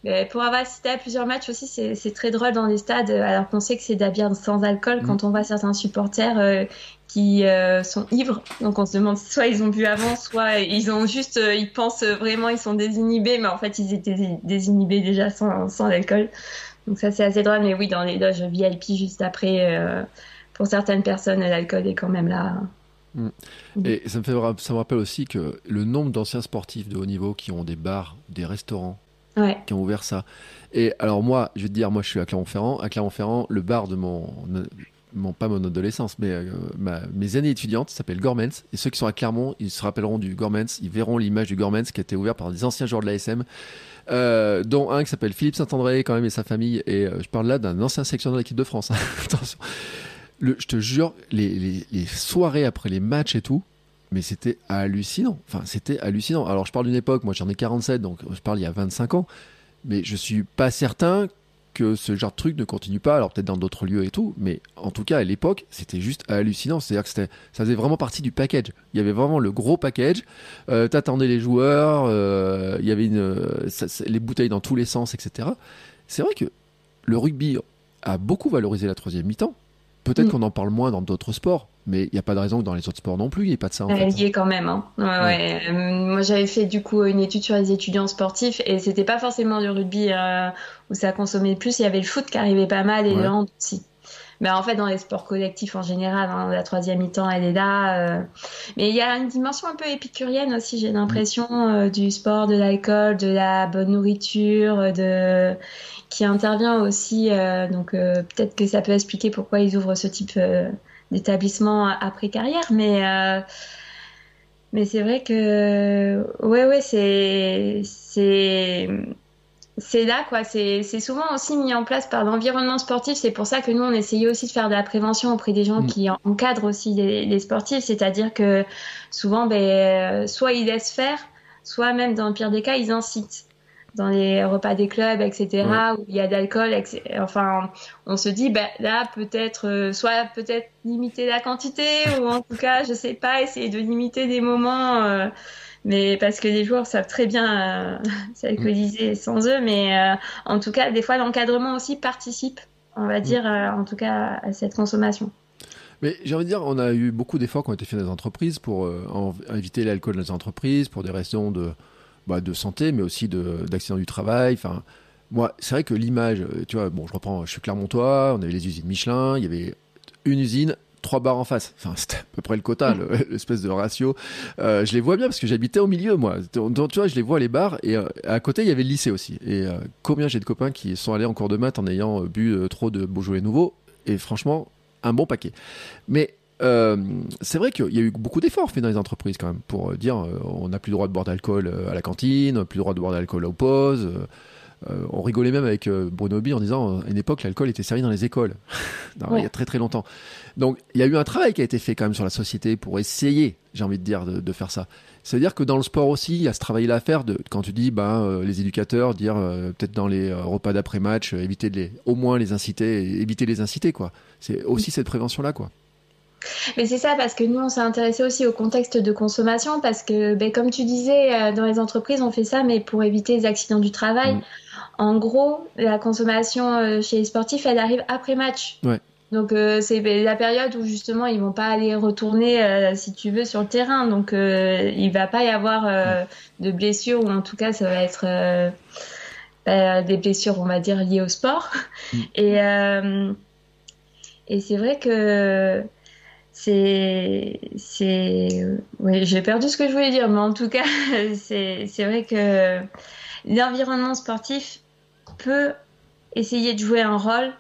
ben, pour avoir assisté à plusieurs matchs aussi, c'est très drôle dans les stades, alors qu'on sait que c'est de la bière sans alcool, mmh. quand on voit certains supporters qui euh, sont ivres. Donc on se demande soit ils ont bu avant, soit ils ont juste, euh, ils pensent vraiment ils sont désinhibés, mais en fait ils étaient désinhibés déjà sans, sans l'alcool. Donc ça c'est assez drôle, mais oui dans les loges VIP juste après, euh, pour certaines personnes l'alcool est quand même là. Mm. Et ça me fait ça me rappelle aussi que le nombre d'anciens sportifs de haut niveau qui ont des bars, des restaurants, qui ont ouvert ça. Et alors moi, je vais te dire, moi je suis à Clermont-Ferrand. À Clermont-Ferrand, le bar de mon pas mon adolescence, mais euh, mes années étudiantes s'appellent Gormans. Et ceux qui sont à Clermont, ils se rappelleront du Gormans, ils verront l'image du Gormans qui a été ouvert par des anciens joueurs de l'ASM. Euh, dont un qui s'appelle Philippe Saint-André quand même et sa famille et euh, je parle là d'un ancien sélectionneur de l'équipe de France hein. [laughs] attention je te jure les, les, les, soirées après les matchs et tout mais c'était hallucinant enfin c'était hallucinant alors je parle d'une époque moi j'en ai 47 donc je parle il y a 25 ans mais je suis pas certain que ce genre de truc ne continue pas, alors peut-être dans d'autres lieux et tout, mais en tout cas à l'époque c'était juste hallucinant, c'est-à-dire que ça faisait vraiment partie du package. Il y avait vraiment le gros package, euh, t'attendais les joueurs, euh, il y avait ça, les bouteilles dans tous les sens, etc. C'est vrai que le rugby a beaucoup valorisé la troisième mi-temps. Peut-être mm. qu'on en parle moins dans d'autres sports, mais il n'y a pas de raison que dans les autres sports non plus, il n'y ait pas de ça. En Elle y est quand même. Hein. Ouais, ouais. Euh, moi, j'avais fait du coup une étude sur les étudiants sportifs et c'était pas forcément du rugby euh, où ça consommait le plus. Il y avait le foot qui arrivait pas mal et le hand aussi. Mais en fait, dans les sports collectifs en général, hein, la troisième mi-temps, elle est là. Euh... Mais il y a une dimension un peu épicurienne aussi, j'ai l'impression, euh, du sport, de l'alcool, de la bonne nourriture, de qui intervient aussi. Euh, donc euh, peut-être que ça peut expliquer pourquoi ils ouvrent ce type euh, d'établissement après carrière, mais mais c'est vrai que ouais ouais c'est c'est c'est là quoi c'est souvent aussi mis en place par l'environnement sportif c'est pour ça que nous on essayait aussi de faire de la prévention auprès des gens mm. qui encadrent aussi les, les sportifs c'est-à-dire que souvent ben soit ils laissent faire soit même dans le pire des cas ils incitent dans les repas des clubs, etc., où il y a d'alcool, enfin, on se dit, ben là, peut-être, euh, soit peut-être limiter la quantité, ou en tout cas, je sais pas, essayer de limiter des moments, euh, mais parce que les joueurs savent très bien euh, [laughs] s'alcooliser sans eux, mais euh, en tout cas, des fois, l'encadrement aussi participe, on va dire, en tout cas, à cette consommation. Mais j'ai envie de dire, on a eu beaucoup d'efforts qui ont été faits dans les entreprises pour éviter l'alcool dans les entreprises, pour des raisons de bah, de santé, mais aussi d'accidents du travail. Enfin, moi, c'est vrai que l'image, euh, tu vois, bon, je reprends, je suis Clermontois, on avait les usines Michelin, il y avait une usine, trois bars en face. Enfin, c'était à peu près le quota, [laughs] l'espèce de ratio. Euh, je les vois bien parce que j'habitais au milieu, moi. Donc, tu vois, je les vois les bars et euh, à côté, il y avait le lycée aussi. Et combien j'ai de copains qui sont allés en cours de maths en ayant bu trop de Beaujolais nouveaux et franchement, un bon paquet. Mais euh, c'est vrai qu'il y a eu beaucoup d'efforts faits dans les entreprises quand même pour dire euh, on n'a plus le droit de boire d'alcool euh, à la cantine, plus le droit de boire d'alcool aux pauses. on rigolait même avec Bruno B en disant à une époque l'alcool était servi dans les écoles, [laughs] il y a très très longtemps. Donc il y a eu un travail qui a été fait quand même sur la société pour essayer, j'ai envie de dire, de, faire ça. C'est-à-dire que dans le sport aussi, il y a ce travail-là à faire. De, quand tu dis, ben, les éducateurs, dire peut-être dans les repas d'après-match, éviter de les, au moins les inciter, éviter les inciter, quoi. C'est aussi cette prévention-là, quoi. Mais c'est ça, parce que nous, on s'est intéressé aussi au contexte de consommation, parce que, ben, comme tu disais, euh, dans les entreprises, on fait ça, mais pour éviter les accidents du travail. Mm. En gros, la consommation euh, chez les sportifs, elle arrive après match. Ouais. Donc euh, c'est ben, la période où justement ils vont pas aller retourner si tu veux sur le terrain donc euh, il va pas y avoir mm. de blessures ou en tout cas ça va être ben, des blessures on va dire liées au sport mm. et et c'est vrai que c'est c'est oui j'ai perdu ce que je voulais dire mais en tout cas [laughs] c'est c'est vrai que l'environnement sportif peut essayer de jouer un rôle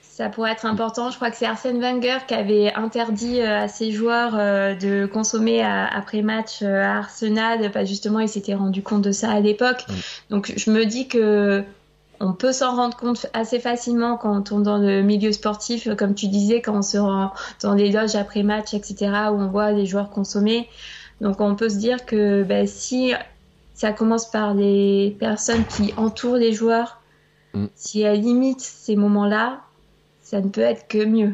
ça pourrait être important. Je crois que c'est Arsène Wenger qui avait interdit euh, à ses joueurs euh, de consommer après match euh, à Arsenal. Pas justement, il s'était rendu compte de ça à l'époque. Donc, je me dis que on peut s'en rendre compte assez facilement quand on tourne dans le milieu sportif, comme tu disais, quand on se rend dans les loges après match, etc., où on voit les joueurs consommer. Donc on peut se dire que ben, si ça commence par les personnes qui entourent les joueurs, mm. si elles limitent ces moments-là, ça ne peut être que mieux.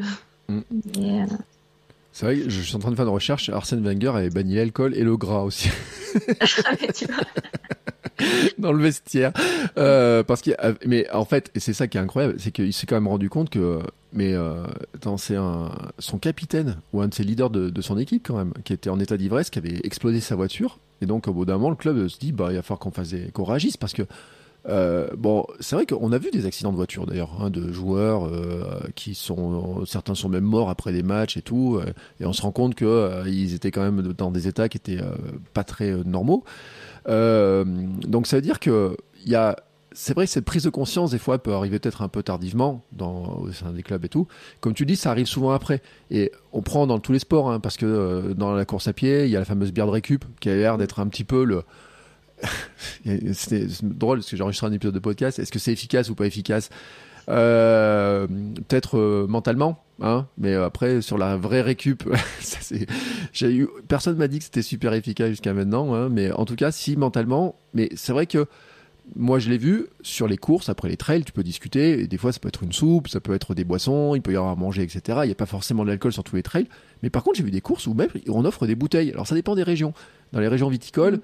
Mm. [laughs] Euh, C'est vrai, je suis en train de faire une recherche. Arsène Wenger avait banni l'alcool et le gras aussi. [laughs] ah, mais tu vois. [laughs] dans le vestiaire. Euh, parce qu'il, mais en fait, et c'est ça qui est incroyable, c'est qu'il s'est quand même rendu compte que, mais euh, c'est un, son capitaine ou un de ses leaders de, son équipe quand même, qui était en état d'ivresse, qui avait explosé sa voiture. Et donc, au bout d'un moment, le club se dit, bah, il va falloir qu'on fasse, qu'on réagisse parce que. Euh, bon, c'est vrai qu'on a vu des accidents de voiture d'ailleurs, hein, de joueurs qui sont, certains sont même morts après des matchs et tout, et on se rend compte que ils étaient quand même dans des états qui étaient pas très normaux. Euh, donc ça veut dire que il y a c'est vrai que cette prise de conscience, des fois, peut arriver peut-être un peu tardivement dans, au sein des clubs et tout. Comme tu dis, ça arrive souvent après. Et on prend dans tous les sports, hein, parce que euh, dans la course à pied, il y a la fameuse bière de récup, qui a l'air d'être un petit peu le. [laughs] C'était drôle, parce que j'ai enregistré un épisode de podcast. Est-ce que c'est efficace ou pas efficace? Peut-être euh, mentalement, hein, mais après, sur la vraie récup, [laughs] ça, eu, personne m'a dit que c'était super efficace jusqu'à maintenant, hein, mais en tout cas, si mentalement, mais c'est vrai que moi, je l'ai vu sur les courses, après les trails, tu peux discuter. Et des fois, ça peut être une soupe, ça peut être des boissons, il peut y avoir à manger, etc. Il n'y a pas forcément de l'alcool sur tous les trails. Mais par contre, j'ai vu des courses où même on offre des bouteilles. Alors, ça dépend des régions. Dans les régions viticoles,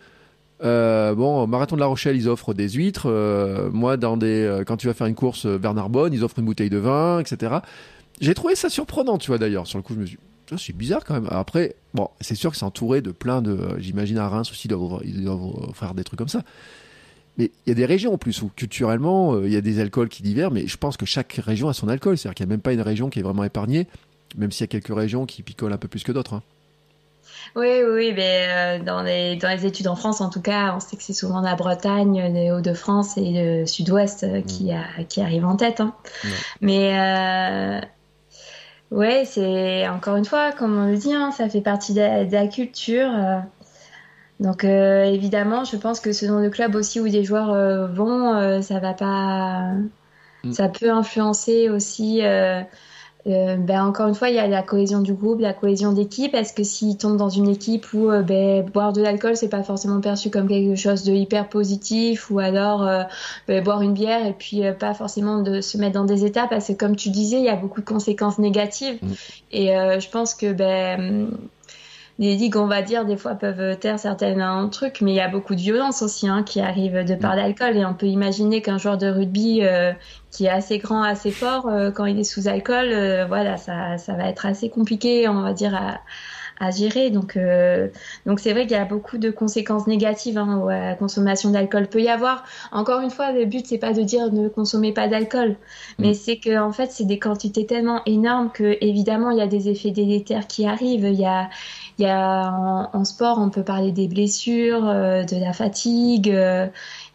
euh, bon, Marathon de la Rochelle, ils offrent des huîtres. Euh, moi, dans des, euh, quand tu vas faire une course vers Narbonne, ils offrent une bouteille de vin, etc. J'ai trouvé ça surprenant, tu vois, d'ailleurs. Sur le coup, je me suis dit, c'est bizarre quand même. Après, bon, c'est sûr que c'est entouré de plein de. J'imagine à Reims aussi, ils doivent, ils des trucs comme ça. Mais il y a des régions en plus où culturellement, il y a des alcools qui diffèrent, mais je pense que chaque région a son alcool. C'est-à-dire qu'il n'y a même pas une région qui est vraiment épargnée, même s'il y a quelques régions qui picolent un peu plus que d'autres. Hein. Oui, oui, mais euh, dans, les, dans les études en France, en tout cas, on sait que c'est souvent la Bretagne, les Hauts-de-France et le Sud-Ouest euh, qui, mm. a, qui arrivent en tête. Hein. Mais euh, ouais, c'est encore une fois, comme on le dit, hein, ça fait partie de, la culture. Donc euh, évidemment, je pense que selon le club aussi où des joueurs vont, ça va pas, mm. ça peut influencer aussi. Ben encore une fois, il y a la cohésion du groupe, la cohésion d'équipe. Est-ce que s'ils tombent dans une équipe où ben, boire de l'alcool c'est pas forcément perçu comme quelque chose de hyper positif, ou alors ben, boire une bière et puis pas forcément de se mettre dans des états, parce que comme tu disais, il y a beaucoup de conséquences négatives. Mm. Et je pense que ben les ligues, on va dire, des fois peuvent taire certains trucs, mais il y a beaucoup de violence aussi hein, qui arrive de par mm. l'alcool. Et on peut imaginer qu'un joueur de rugby euh, qui est assez grand, assez fort, euh, quand il est sous alcool, euh, voilà, ça, ça va être assez compliqué, on va dire, à, à gérer. Donc, euh, donc c'est vrai qu'il y a beaucoup de conséquences négatives hein, où la consommation d'alcool peut y avoir. Encore une fois, le but c'est pas de dire ne consommez pas d'alcool, mais mm. c'est que en fait c'est des quantités tellement énormes que évidemment il y a des effets délétères qui arrivent. Il y a il y a en, sport, on peut parler des blessures, euh, de la fatigue. Euh,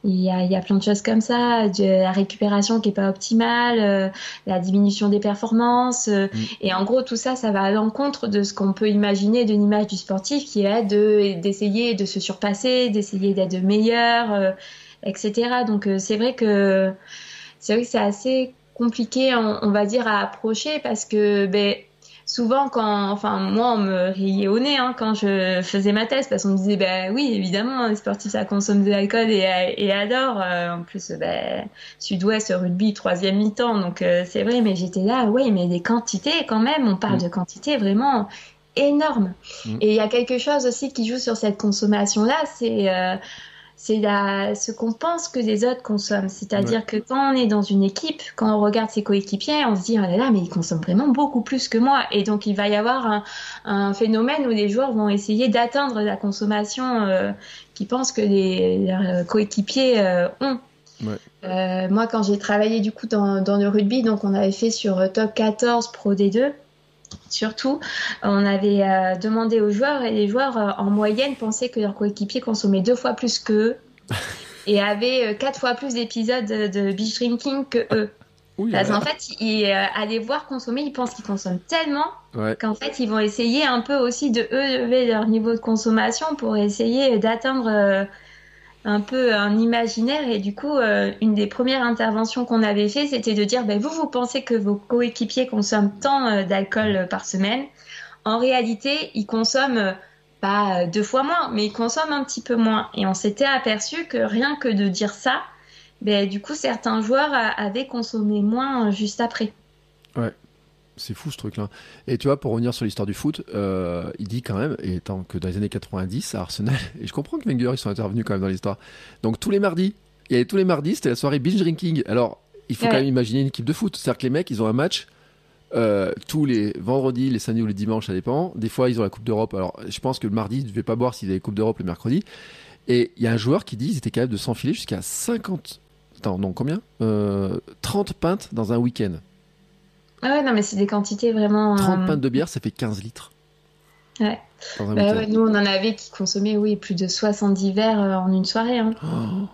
il y, a, il y a plein de choses comme ça, de la récupération qui est pas optimale, euh, la diminution des performances. Mm. Et en gros, tout ça, ça va à l'encontre de ce qu'on peut imaginer d'une image du sportif qui est de d'essayer de se surpasser, d'essayer d'être meilleur, etc. Donc c'est vrai que c'est vrai que c'est assez compliqué, on, on, va dire, à approcher parce que ben souvent quand, enfin moi on me riait au nez hein, quand je faisais ma thèse parce qu'on me disait bah oui évidemment les sportifs ça consomme de l'alcool et, et adore euh, en plus bah, Sud-Ouest rugby troisième mi-temps donc euh, c'est vrai mais j'étais là oui mais des quantités quand même on parle mm. de quantités vraiment énormes mm. et il y a quelque chose aussi qui joue sur cette consommation là c'est euh, c'est ce qu'on pense que les autres consomment. C'est-à-dire que quand on est dans une équipe, quand on regarde ses coéquipiers, on se dit, oh là là, mais ils consomment vraiment beaucoup plus que moi. Et donc, il va y avoir un, phénomène où les joueurs vont essayer d'atteindre la consommation euh, qu'ils pensent que les, leurs coéquipiers euh, ont. Euh, moi, quand j'ai travaillé du coup dans, dans, le rugby, donc on avait fait sur top 14 Pro D2, Surtout, on avait euh, demandé aux joueurs et les joueurs, euh, en moyenne, pensaient que leurs coéquipiers consommaient deux fois plus qu'eux [laughs] et avaient euh, quatre fois plus d'épisodes de beach drinking que eux. [laughs] Parce qu'en fait, ils allaient voir consommer, ils pensent qu'ils consomment tellement qu'en fait, ils vont essayer un peu aussi de lever leur niveau de consommation pour essayer d'atteindre un peu un imaginaire. Et du coup euh, une des premières interventions qu'on avait fait c'était de dire ben, vous vous pensez que vos coéquipiers consomment tant euh, d'alcool par semaine. En réalité ils consomment euh, pas deux fois moins mais ils consomment un petit peu moins. Et on s'était aperçu que rien que de dire ça ben, du coup certains joueurs avaient consommé moins juste après c'est fou ce truc-là. Et tu vois, pour revenir sur l'histoire du foot, euh, il dit quand même, et tant que dans les années 90 à Arsenal, [laughs] et je comprends que Wenger ils sont intervenus quand même dans l'histoire. Donc tous les mardis, il y avait tous les mardis, c'était la soirée binge drinking. Alors il faut quand même imaginer une équipe de foot, c'est-à-dire que les mecs ils ont un match euh, tous les vendredis, les samedis ou les dimanches, ça dépend. Des fois ils ont la Coupe d'Europe. Alors je pense que le mardi, ils ne devaient pas boire s'ils avaient la Coupe d'Europe le mercredi. Et il y a un joueur qui dit qu'ils étaient capables de s'enfiler jusqu'à 50. Attends, non, combien? Euh, 30 pintes dans un week-end. Ah ouais, non, mais c'est des quantités vraiment. 30 euh, pintes de bière, ça fait 15 litres. Ouais. Bah nous, on en avait qui consommaient, oui, plus de 70 verres euh, en une soirée. Hein. Oh.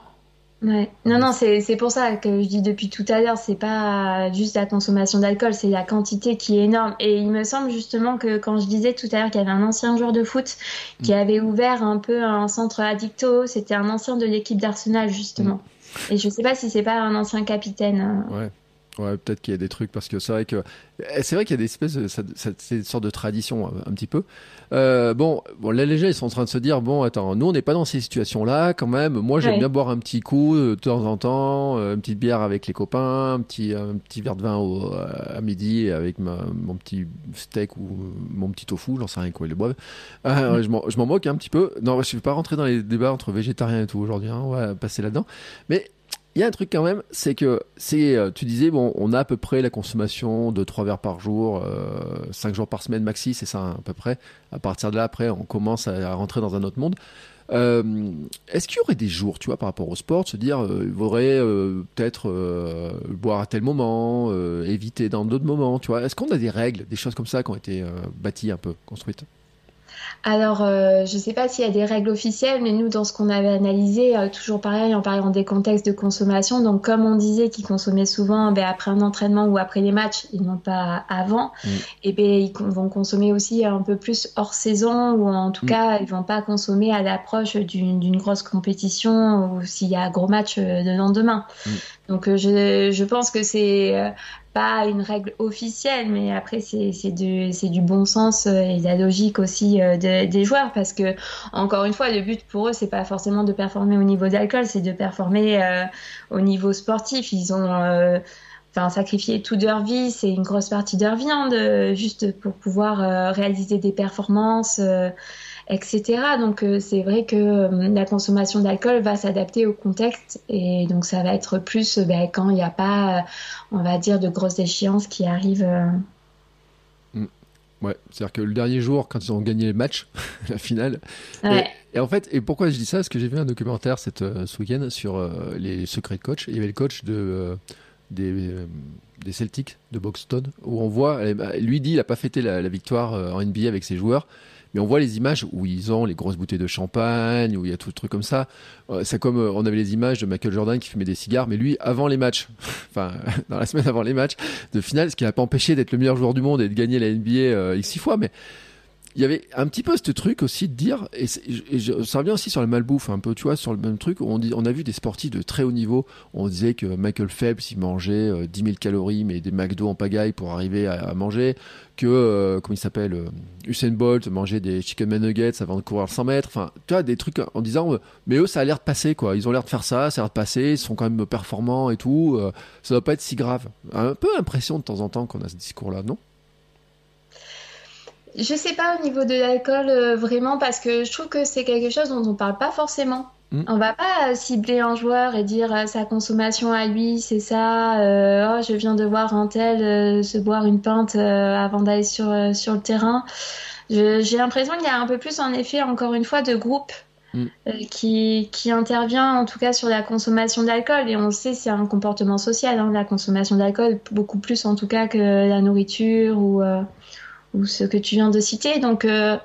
Ouais. Non, non, c'est pour ça que je dis depuis tout à l'heure, c'est pas juste la consommation d'alcool, c'est la quantité qui est énorme. Et il me semble justement que quand je disais tout à l'heure qu'il y avait un ancien joueur de foot qui mm. avait ouvert un peu un centre addicto, c'était un ancien de l'équipe d'Arsenal justement. Mm. Et je sais pas si c'est pas un ancien capitaine. Ouais. Ouais, peut-être qu'il y a des trucs parce que c'est vrai que eh, c'est vrai qu'il y a des espèces de, c'est une sorte de tradition euh, un petit peu. Euh, bon, bon, les légers ils sont en train de se dire bon, attends, nous on n'est pas dans ces situations-là quand même. Moi, j'aime bien boire un petit coup de temps en temps, euh, une petite bière avec les copains, un petit un petit verre de vin au, à midi avec mon petit steak ou mon petit tofu, j'en sais rien quoi, ils le boivent. Euh, je m'en moque un petit peu. Non, je vais pas rentrer dans les débats entre végétariens et tout aujourd'hui. Hein, on va passer là-dedans. Mais il y a un truc quand même, c'est que c'est, euh, tu disais, bon, on a à peu près la consommation de 3 verres par jour, euh, 5 jours par semaine maxi, c'est ça hein, à peu près. À partir de là, après, on commence à, rentrer dans un autre monde. Euh, est-ce qu'il y aurait des jours, tu vois, par rapport au sport, se dire, euh, il faudrait peut-être boire à tel moment, éviter dans d'autres moments, tu vois? Est-ce qu'on a des règles, des choses comme ça qui ont été bâties un peu, construites? Alors, euh, je ne sais pas s'il y a des règles officielles, mais nous, dans ce qu'on avait analysé, euh, toujours pareil, en parlant des contextes de consommation. Donc, comme on disait qu'ils consommaient souvent ben, après un entraînement ou après les matchs, ils n'ont pas avant, mm. et ben, ils vont consommer aussi un peu plus hors saison, ou en tout mm. cas, ils vont pas consommer à l'approche d'une grosse compétition ou s'il y a un gros match euh, le lendemain. Mm. Donc, je, je, pense que c'est pas une règle officielle, mais après c'est du, du bon sens euh, et de la logique aussi euh, des joueurs parce que encore une fois le but pour eux c'est pas forcément de performer au niveau d'alcool, c'est de performer euh, au niveau sportif. Ils ont enfin sacrifié toute leur vie, c'est une grosse partie de leur hein, juste pour pouvoir réaliser des performances etc. Donc euh, c'est vrai que euh, la consommation d'alcool va s'adapter au contexte et donc ça va être plus euh, ben, quand il n'y a pas, on va dire, de grosses échéances qui arrivent. Mm. Ouais, c'est-à-dire que le dernier jour, quand ils ont gagné le match, [laughs] la finale. Et, en fait, et pourquoi je dis ça? Parce que j'ai vu un documentaire cette, ce week-end sur les secrets de coach. il y avait le coach de, des, des Celtics de Boxton, où on voit, lui dit, il n'a pas fêté la, la victoire en NBA avec ses joueurs mais on voit les images où ils ont les grosses bouteilles de champagne, où il y a tout le truc comme ça. Euh, c'est comme euh, on avait les images de Michael Jordan qui fumait des cigares, mais lui avant les matchs, [laughs] enfin [laughs] dans la semaine avant les matchs de finale, ce qui n'a pas empêché d'être le meilleur joueur du monde et de gagner la NBA euh, x six fois, mais il y avait un petit peu ce truc aussi de dire, et, ça revient aussi sur le malbouffe un peu, tu vois, sur le même truc, on, dit, on a vu des sportifs de très haut niveau, on disait que Michael Phelps, il mangeait 10 000 calories, mais des McDo en pagaille pour arriver à, manger, que, euh, comment il s'appelle, euh, Usain Bolt mangeait des chicken nuggets avant de courir 100 mètres, enfin, tu vois, des trucs en disant, euh, mais eux, ça a l'air de passer, quoi, ils ont l'air de faire ça, ça a l'air de passer, ils sont quand même performants et tout, ça doit pas être si grave. Un peu l'impression de temps en temps qu'on a ce discours-là, non? Je sais pas au niveau de l'alcool euh, vraiment parce que je trouve que c'est quelque chose dont on parle pas forcément. Hmm. On va pas cibler un joueur et dire euh, sa consommation à lui, c'est ça. Euh, oh, je viens de voir un tel se boire une pinte avant d'aller sur sur le terrain. J'ai l'impression qu'il y a un peu plus en effet encore une fois de groupe hmm. qui, qui intervient en tout cas sur la consommation d'alcool et on sait c'est un comportement social hein, la consommation d'alcool beaucoup plus en tout cas que la nourriture ou ou ce que tu viens de citer. Donc, euh,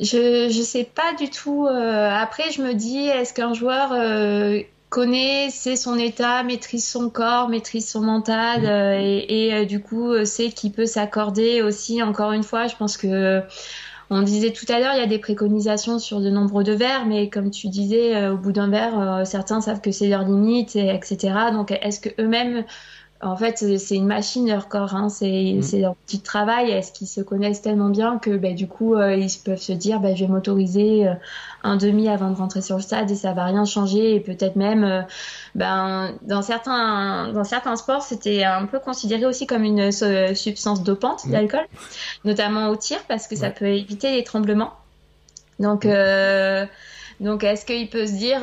je ne sais pas du tout. Euh, après, je me dis, est-ce qu'un joueur euh, connaît, sait son état, maîtrise son corps, maîtrise son mental mm. et, du coup sait qu'il peut s'accorder aussi. Encore une fois, je pense que on disait tout à l'heure, il y a des préconisations sur de nombre de verres, mais comme tu disais, au bout d'un verre, certains savent que c'est leur limite, et, etc. Donc, est-ce que eux-mêmes en fait, c'est une machine leur corps, hein. c'est mm. leur petit travail. Est-ce qu'ils se connaissent tellement bien que bah, du coup, euh, ils peuvent se dire bah, je vais m'autoriser euh, un demi avant de rentrer sur le stade et ça va rien changer. Et peut-être même, euh, ben, dans, certains, dans certains sports, c'était un peu considéré aussi comme une substance dopante, mm. l'alcool, notamment au tir, parce que ça peut éviter les tremblements. Donc. Donc, est-ce qu'il peut se dire,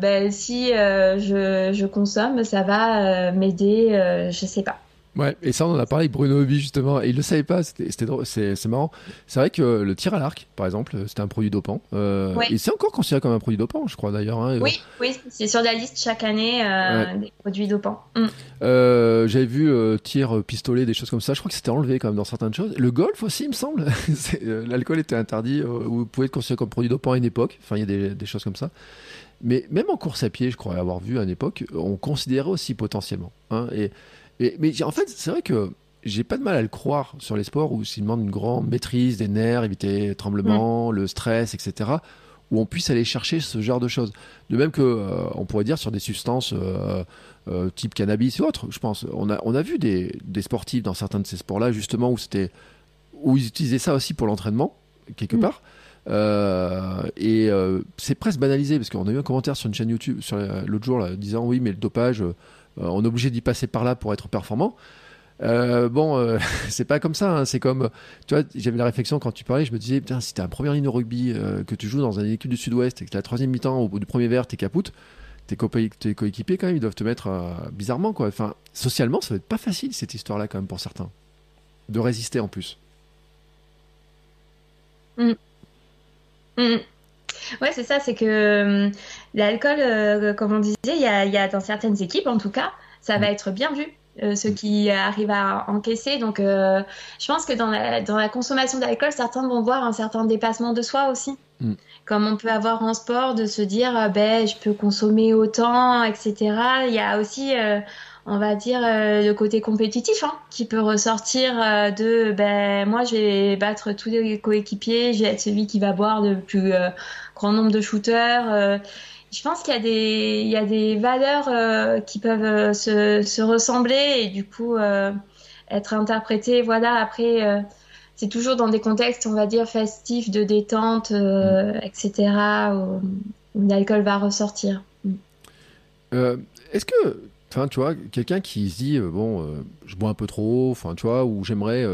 ben, si euh, je, consomme, ça va euh, m'aider Je sais pas. Ouais, et ça, on en a parlé avec Bruno Obi justement, et il le savait pas, c'était c'est marrant. C'est vrai que le tir à l'arc, par exemple, c'était un produit dopant. Euh, Et c'est encore considéré comme un produit dopant, je crois d'ailleurs. Hein, oui, oui, c'est sur la liste chaque année euh, des produits dopants. Mm. Euh, J'avais vu euh, tir pistolet, des choses comme ça. Je crois que c'était enlevé quand même dans certaines choses. Le golf aussi, il me semble. [laughs] L'alcool était interdit, vous pouvez être considéré comme produit dopant à une époque. Enfin, il y a des, des choses comme ça. Mais même en course à pied, je crois avoir vu à une époque, on considérait aussi potentiellement. Hein, et mais en fait, c'est vrai que j'ai pas de mal à le croire sur les sports où s'il demande une grande maîtrise des nerfs, éviter les tremblements, mm. le stress, etc., où on puisse aller chercher ce genre de choses. De même que euh, on pourrait dire sur des substances euh, euh, type cannabis ou autre, je pense. On a, on a vu des, des sportifs dans certains de ces sports-là, justement, où c'était où ils utilisaient ça aussi pour l'entraînement, quelque mm. part. et c'est presque banalisé parce qu'on a eu un commentaire sur une chaîne YouTube l'autre jour là, disant oui mais le dopage euh, on est obligé d'y passer par là pour être performant. Euh, bon, euh, [laughs] c'est pas comme ça. Hein. C'est comme, tu vois, j'avais la réflexion quand tu parlais, je me disais, putain, si t'es un première ligne au rugby, que tu joues dans une équipe du Sud-Ouest et que la troisième mi-temps, au bout du premier verre, t'es capoute, tes, coéquipiers, quand même, ils doivent te mettre bizarrement, quoi. Enfin, socialement, ça va être pas facile, cette histoire-là, quand même, pour certains. De résister en plus. Mmh. Mmh. Ouais, c'est ça, c'est que hum, l'alcool, euh, comme on disait, il y a, dans certaines équipes, en tout cas, ça va mm. être bien vu. Euh, ceux qui arrivent à encaisser. Donc, euh, je pense que dans la, dans la consommation d'alcool, certains vont voir un certain dépassement de soi aussi. Mm. Comme on peut avoir en sport, de se dire, ben, je peux consommer autant, etc. Il y a aussi on va dire, euh, le côté compétitif hein, qui peut ressortir euh, de ben, moi, je vais battre tous les coéquipiers, je vais être celui qui va boire le plus euh, grand nombre de shooters. je pense qu'il y, a des, il y a des valeurs qui peuvent se, se, ressembler et du coup être interprétées. Voilà, après, c'est toujours dans des contextes, on va dire, festifs, de détente, etc., où, où l'alcool va ressortir. Est-ce que Enfin, tu vois, quelqu'un qui se dit, euh, bon, euh, je bois un peu trop, enfin, tu vois, ou j'aimerais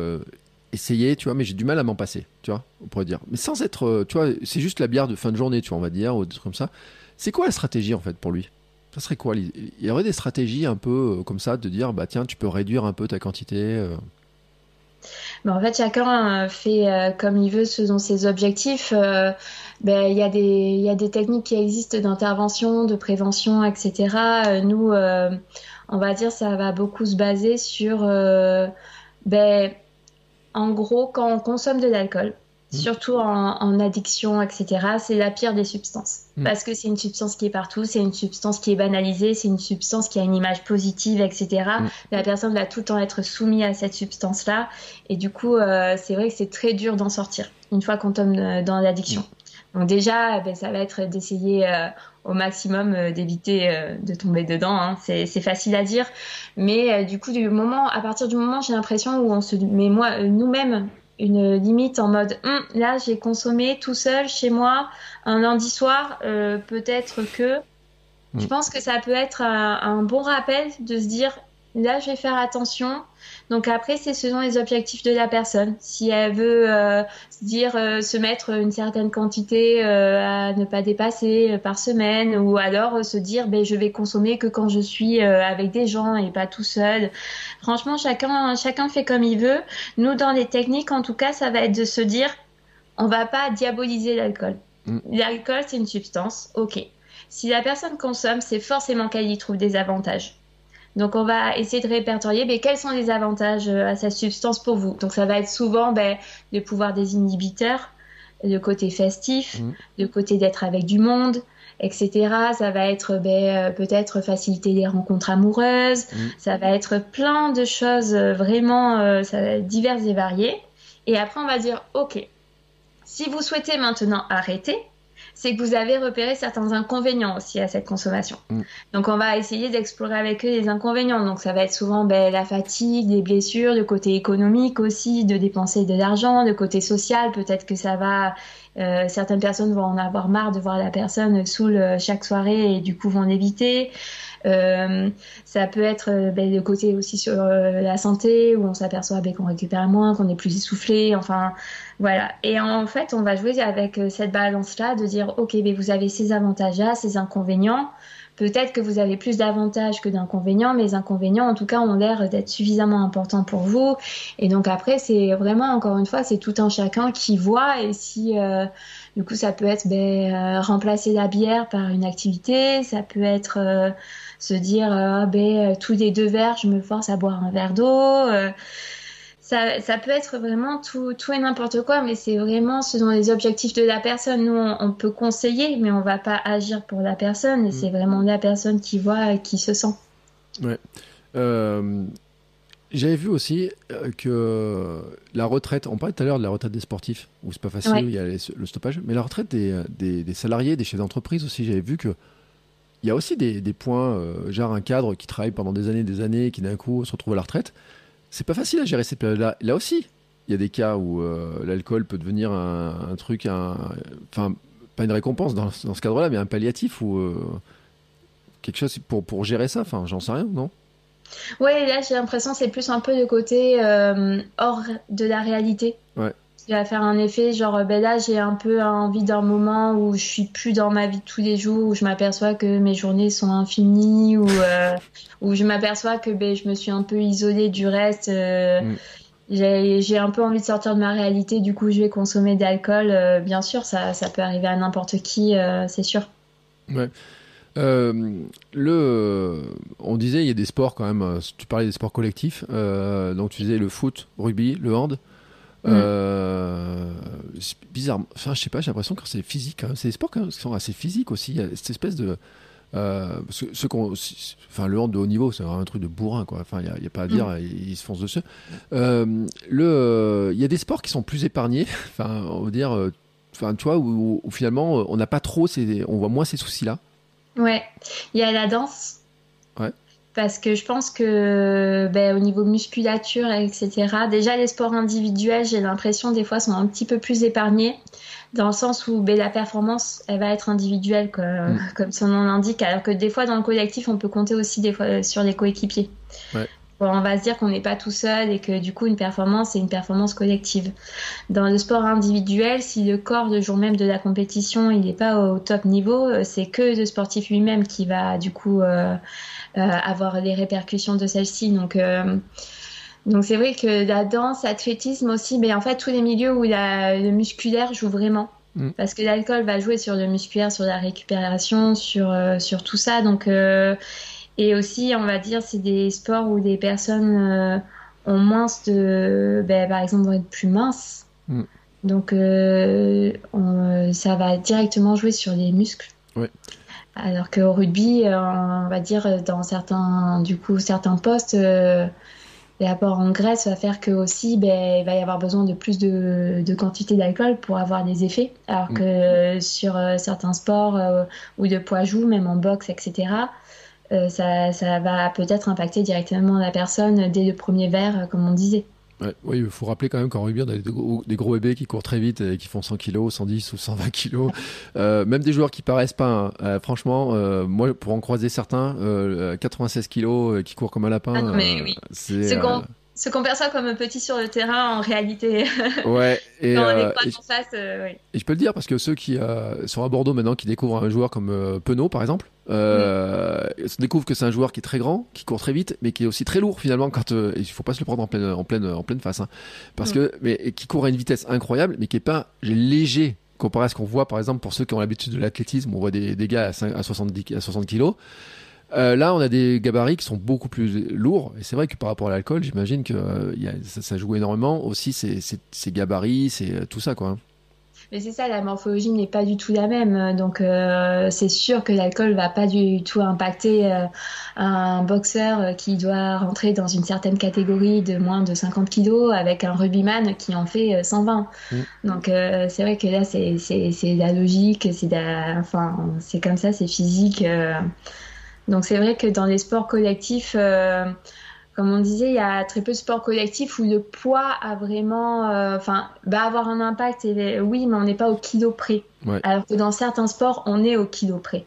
euh, essayer, tu vois, mais j'ai du mal à m'en passer, tu vois, on pourrait dire. Mais sans être, tu vois, c'est juste la bière de fin de journée, tu vois, on va dire, ou des trucs comme ça. C'est quoi la stratégie, en fait, pour lui? Ça serait quoi Il y aurait des stratégies un peu comme ça, de dire, bah tiens, tu peux réduire un peu ta quantité mais en fait, chacun fait comme il veut selon ses objectifs ben, il y, a des, y a des techniques qui existent d'intervention, de prévention, etc. Euh, nous, euh, on va dire, ça va beaucoup se baser sur, euh, ben, en gros, quand on consomme de l'alcool, mmh. surtout en, en, addiction, etc., c'est la pire des substances. Mmh. Parce que c'est une substance qui est partout, c'est une substance qui est banalisée, c'est une substance qui a une image positive, etc. Mmh. La personne va tout le temps être soumise à cette substance-là. Et du coup, c'est vrai que c'est très dur d'en sortir une fois qu'on tombe dans l'addiction. Donc déjà, ben, ça va être d'essayer euh, au maximum euh, d'éviter euh, de tomber dedans. Hein. C'est facile à dire, mais du coup, du moment, à partir du moment, j'ai l'impression où on se met moi nous-mêmes une limite en mode hum, là j'ai consommé tout seul chez moi un lundi soir, peut-être que je mm. pense que ça peut être un bon rappel de se dire là je vais faire attention donc après, c'est selon les objectifs de la personne. Si elle veut euh, se dire euh, se mettre une certaine quantité euh, à ne pas dépasser par semaine, ou alors se dire ben je vais consommer que quand je suis avec des gens et pas tout seul. Franchement, chacun chacun fait comme il veut. Nous, dans les techniques, en tout cas, ça va être de se dire on va pas diaboliser l'alcool. Mm. L'alcool, c'est une substance, ok. Si la personne consomme, c'est forcément qu'elle y trouve des avantages. Donc on va essayer de répertorier mais quels sont les avantages euh, à cette substance pour vous? Donc ça va être souvent ben, le pouvoir des inhibiteurs, le côté festif, mmh. le côté d'être avec du monde, etc. Ça va être ben, euh, peut-être faciliter les rencontres amoureuses, mmh. ça va être plein de choses euh, vraiment diverses et variées. Et après on va dire ok, si vous souhaitez maintenant arrêter, c'est que vous avez repéré certains inconvénients aussi à cette consommation. Mm. Donc on va essayer d'explorer avec eux les inconvénients. Donc ça va être souvent ben, la fatigue, les blessures, le côté économique aussi, de dépenser de l'argent, le côté social. Peut-être que ça va euh, certaines personnes vont en avoir marre de voir la personne saoule euh, chaque soirée et du coup vont l'éviter. Euh, ça peut être euh, ben, le côté aussi sur la santé où on s'aperçoit ben, qu'on récupère moins, qu'on est plus essoufflé. Enfin, voilà. Et en fait, on va jouer avec euh, cette balance-là de dire, OK, mais vous avez ces avantages-là, ces inconvénients. peut-être que vous avez plus d'avantages que d'inconvénients, mais les inconvénients, en tout cas, ont l'air d'être suffisamment importants pour vous. Et donc après, c'est vraiment, encore une fois, c'est tout un chacun qui voit. Et si, euh, du coup, ça peut être ben, euh, remplacer la bière par une activité, ça peut être euh, se dire, ah, ben, tous les deux verres, je me force à boire un verre d'eau ça, peut être vraiment tout, tout et n'importe quoi, mais c'est vraiment selon les objectifs de la personne. Nous, on, peut conseiller, mais on va pas agir pour la personne, et mm. c'est vraiment la personne qui voit et qui se sent. Ouais. Euh, j'avais vu aussi euh, que la retraite, on parlait tout à l'heure de la retraite des sportifs, où c'est pas facile, il y a le stoppage, mais la retraite des, des, salariés, des chefs d'entreprise aussi, j'avais vu que il y a aussi des, des points, euh, genre un cadre qui travaille pendant des années, des années, qui d'un coup se retrouve à la retraite c'est pas facile à gérer cette période-là. Là aussi, il y a des cas où euh, l'alcool peut devenir un, truc, enfin, pas une récompense dans, ce cadre-là, mais un palliatif ou euh, quelque chose pour, pour gérer ça. Enfin, j'en sais rien, non? Oui, là, j'ai l'impression que c'est plus un peu le côté euh, hors de la réalité. Ouais qui va faire un effet genre ben là j'ai un peu envie d'un moment où je suis plus dans ma vie de tous les jours où je m'aperçois que mes journées sont infinies ou euh, où je m'aperçois que ben je me suis un peu isolée du reste euh, mm. j'ai un peu envie de sortir de ma réalité du coup je vais consommer d'alcool euh, bien sûr ça, ça peut arriver à n'importe qui c'est sûr ouais le, on disait il y a des sports quand même. Tu parlais des sports collectifs, donc tu disais le foot, rugby, le hand. Mm. Euh, bizarre. Enfin, je sais pas, j'ai l'impression que c'est physique. C'est des sports qui sont assez physiques aussi. Il y a cette espèce de. Euh, ce, qu'on, enfin, le hand de haut niveau, c'est un truc de bourrin, quoi. Enfin, il n'y a, pas à dire, mm. ils, se foncent dessus. Euh, le, il y a des sports qui sont plus épargnés. [laughs] Enfin, on va dire, euh, enfin, tu vois, où, finalement, on n'a pas trop, ces, on voit moins ces soucis-là. Ouais. Il y a la danse. Ouais parce que je pense que ben, au niveau musculature, etc., déjà les sports individuels, j'ai l'impression des fois sont un petit peu plus épargnés, dans le sens où ben, la performance, elle va être individuelle, mm. comme son nom l'indique, alors que des fois dans le collectif, on peut compter aussi des fois sur les coéquipiers. On va se dire qu'on n'est pas tout seul et que du coup une performance c'est une performance collective. Dans le sport individuel, si le corps le jour même de la compétition il n'est pas au top niveau, euh, c'est que le sportif lui-même qui va du coup euh, euh, avoir les répercussions de celle-ci. Donc, euh, donc c'est vrai que la danse, l'athlétisme aussi, mais en fait tous les milieux où le musculaire joue vraiment. Mm. Parce que l'alcool va jouer sur le musculaire, sur la récupération, sur, sur tout ça. Donc, et aussi, on va dire, c'est des sports où des personnes ont moins de. Ben, par exemple, vont être plus minces. Mm. Donc, ça va directement jouer sur les muscles. Ouais. Alors qu'au rugby, euh, on va dire dans certains, du coup, certains postes, euh, l'apport en graisse va faire que aussi, ben, il va y avoir besoin de plus de, quantité d'alcool pour avoir des effets. Alors que mm. sur euh, certains sports ou de poids joue, même en boxe, etc., ça, ça, va peut-être impacter directement la personne dès le premier verre, comme on disait oui, il faut rappeler quand même qu'en rugby, on a des gros, des gros bébés qui courent très vite et qui font 100 kg, 110 ou 120 kg. [laughs] Euh, même des joueurs qui paraissent pas, hein. euh, franchement, euh, moi, pour en croiser certains, 96 kg qui courent comme un lapin. Ah, mais oui. C'est ce qu'on perçoit comme petit sur le terrain, en réalité, [laughs] ouais, et, quand on est pas en face, oui. Et je peux le dire parce que ceux qui sont à Bordeaux maintenant, qui découvrent un joueur comme Penaud, par exemple, euh, se découvre que c'est un joueur qui est très grand, qui court très vite, mais qui est aussi très lourd finalement quand euh, il faut pas se le prendre en pleine en pleine en pleine face, hein. parce que mais qui court à une vitesse incroyable, mais qui est pas léger comparé à ce qu'on voit par exemple pour ceux qui ont l'habitude de l'athlétisme, on voit des, des gars à, à 70 à 60 kilos. Euh, là, on a des gabarits qui sont beaucoup plus lourds. Et c'est vrai que par rapport à l'alcool, j'imagine que euh, y a, ça, ça, joue énormément aussi. Ces gabarits, c'est tout ça, quoi. Mais c'est ça, la morphologie n'est pas du tout la même. Donc euh, c'est sûr que l'alcool va pas du tout impacter euh, un boxeur euh, qui doit rentrer dans une certaine catégorie de moins de 50 kilos avec un rugbyman qui en fait 120. Mm. Donc c'est vrai que là c'est la logique, c'est enfin c'est comme ça, c'est physique. Donc c'est vrai que dans les sports collectifs comme on disait, il y a très peu de sports collectifs où le poids a vraiment, euh, enfin, va avoir un impact. Et oui, mais on n'est pas au kilo près. Alors que dans certains sports, on est au kilo près.